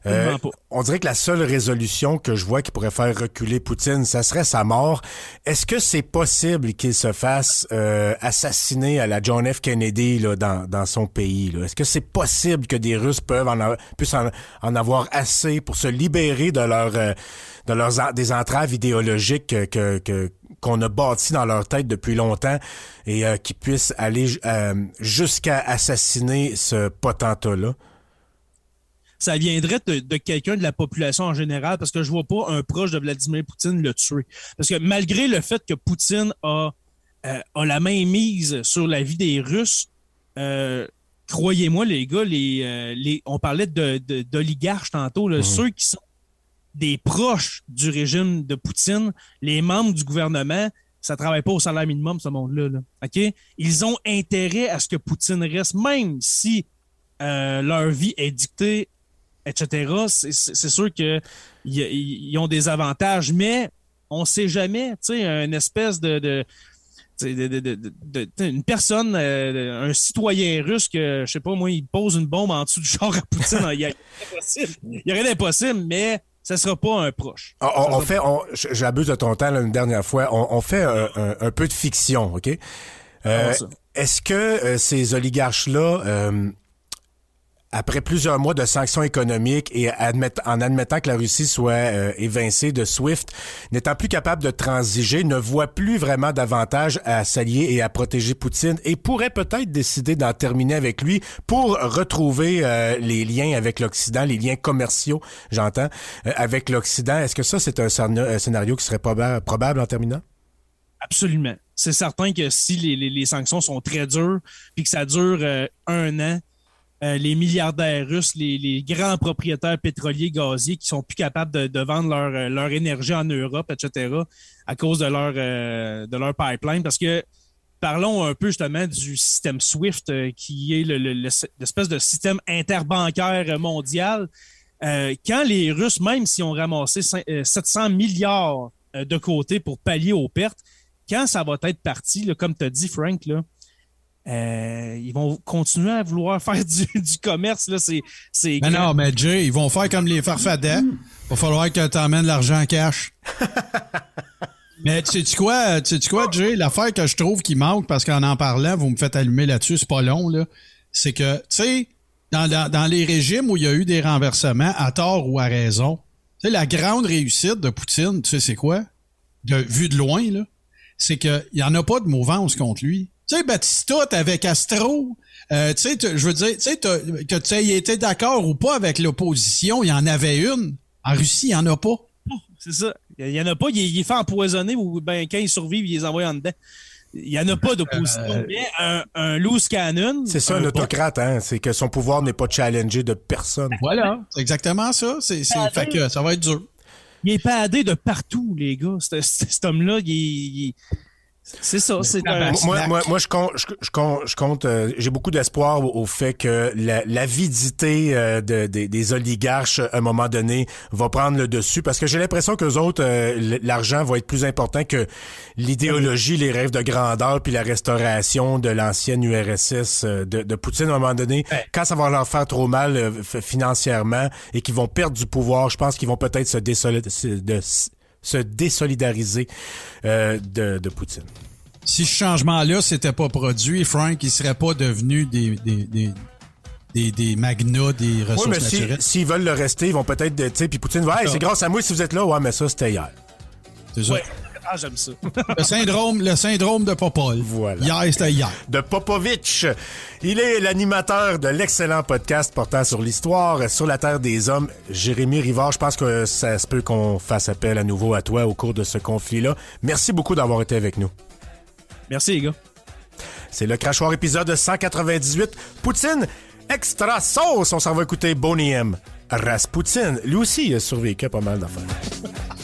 Euh, on dirait que la seule résolution que je vois qui pourrait faire reculer Poutine, ça serait sa mort. Est-ce que c'est possible qu'il se fasse euh, assassiner à la John F. Kennedy là, dans, dans son pays? Est-ce que c'est possible que des Russes peuvent en, puissent en, avoir assez pour se libérer de leur euh, de leurs des entraves idéologiques que, que qu'on a bâti dans leur tête depuis longtemps et euh, qui puissent aller jusqu'à assassiner ce potentat-là? Ça viendrait de, quelqu'un de la population en général, parce que je vois pas un proche de Vladimir Poutine le tuer. Parce que malgré le fait que Poutine a, euh, a la main mise sur la vie des Russes, euh, croyez-moi, les gars, les, euh, les, on parlait d'oligarches de, tantôt, là, mhm. ceux qui sont des proches du régime de Poutine, les membres du gouvernement, ça travaille pas au salaire minimum, ce monde-là. Là. OK? Ils ont intérêt à ce que Poutine reste, même si leur vie est dictée etc. C'est sûr qu'ils ont des avantages, mais on ne sait jamais, tu sais, une espèce de, une personne, euh, un citoyen russe que, je sais pas, moi, il pose une bombe en dessous du char à Poutine, il y a, rien d'impossible, mais ça sera pas un proche. On, fait, j'abuse de ton temps une dernière fois, on, fait un, peu de fiction, OK? Euh, est-ce que euh, ces oligarches-là après plusieurs mois de sanctions économiques et en admettant que la Russie soit euh, évincée de SWIFT, n'étant plus capable de transiger, ne voit plus vraiment d'avantage à s'allier et à protéger Poutine et pourrait peut-être décider d'en terminer avec lui pour retrouver euh, les liens avec l'Occident, les liens commerciaux, j'entends, euh, avec l'Occident. Est-ce que ça, c'est un, scénario qui serait probable en terminant? Absolument. C'est certain que si les, sanctions sont très dures puis que ça dure un an, euh, les milliardaires russes, les, grands propriétaires pétroliers, gaziers qui sont plus capables de, vendre leur, euh, leur, énergie en Europe, etc., à cause de leur, euh, de leur pipeline. Parce que parlons un peu justement du système SWIFT, qui est l'espèce de système interbancaire mondial. quand les Russes, même s'ils ont ramassé 700 milliards de côté pour pallier aux pertes, quand ça va être parti, comme tu as dit, Frank, là, euh, ils vont continuer à vouloir [LAUGHS] faire du, commerce. Là, c'est, c'est mais non, mais Jay, ils vont faire comme les farfadets. Il va falloir que tu emmènes l'argent en cash. [LAUGHS] mais tu sais quoi, tu sais quoi, Jay, l'affaire que je trouve qui manque, parce qu'en en parlant, vous me faites allumer là-dessus, c'est pas long, là, c'est que, tu sais, dans, dans, les régimes où il y a eu des renversements, à tort ou à raison, tu sais, la grande réussite de Poutine, tu sais, c'est quoi? De, vu de loin, là, c'est qu'il n'y en a pas de mouvance contre lui. Tu sais, Batista, avec Astro, euh, tu sais, je veux dire, tu sais, que tu aies été d'accord ou pas avec l'opposition, il y en avait une. En Russie, il n'y en a pas. C'est ça. Il n'y en a pas. Il, est fait empoisonner ou ben, quand ils survivent, ils les envoient en dedans. Il n'y en a pas d'opposition. Euh, mais un, un loose cannon. C'est ça, un, autocrate, hein. C'est que son pouvoir n'est pas challengé de personne. Voilà. C'est exactement ça. C'est, fait que ça va être dur. Il est padé de partout, les gars. Cet, homme-là, il c'est ça, c'est moi, moi, moi, je compte, je, compte, je compte euh, j'ai beaucoup d'espoir au, fait que l'avidité euh, de, des oligarches, à un moment donné, va prendre le dessus, parce que j'ai l'impression que autres, euh, l'argent va être plus important que l'idéologie, les rêves de grandeur, puis la restauration de l'ancienne URSS de, de, Poutine, à un moment donné, quand ça va leur faire trop mal financièrement et qu'ils vont perdre du pouvoir, je pense qu'ils vont peut-être se désolidariser se désolidariser euh, de, de, Poutine. Si ce changement-là s'était pas produit, Frank, il serait pas devenu des, des, des des, des magnats des ressources oui, mais naturelles. S'ils veulent le rester, ils vont peut-être, tu sais, puis Poutine va, hey, c'est grâce à moi si vous êtes là. Ouais, mais ça, c'était hier. C'est ça. Ah, j'aime ça. [LAUGHS] le, syndrome, le syndrome de Popol. Voilà. Hier, c'était hier. De Popovitch. Il est l'animateur de l'excellent podcast portant sur l'histoire, sur la Terre des Hommes. Jérémy Rivard, je pense que ça se peut qu'on fasse appel à nouveau à toi au cours de ce conflit-là. Merci beaucoup d'avoir été avec nous. Merci, les gars. C'est le crachoir épisode 198. Poutine, extra sauce. On s'en va écouter Bonnie M. Rasputin. Lui aussi, il a survécu à pas mal d'affaires. [LAUGHS]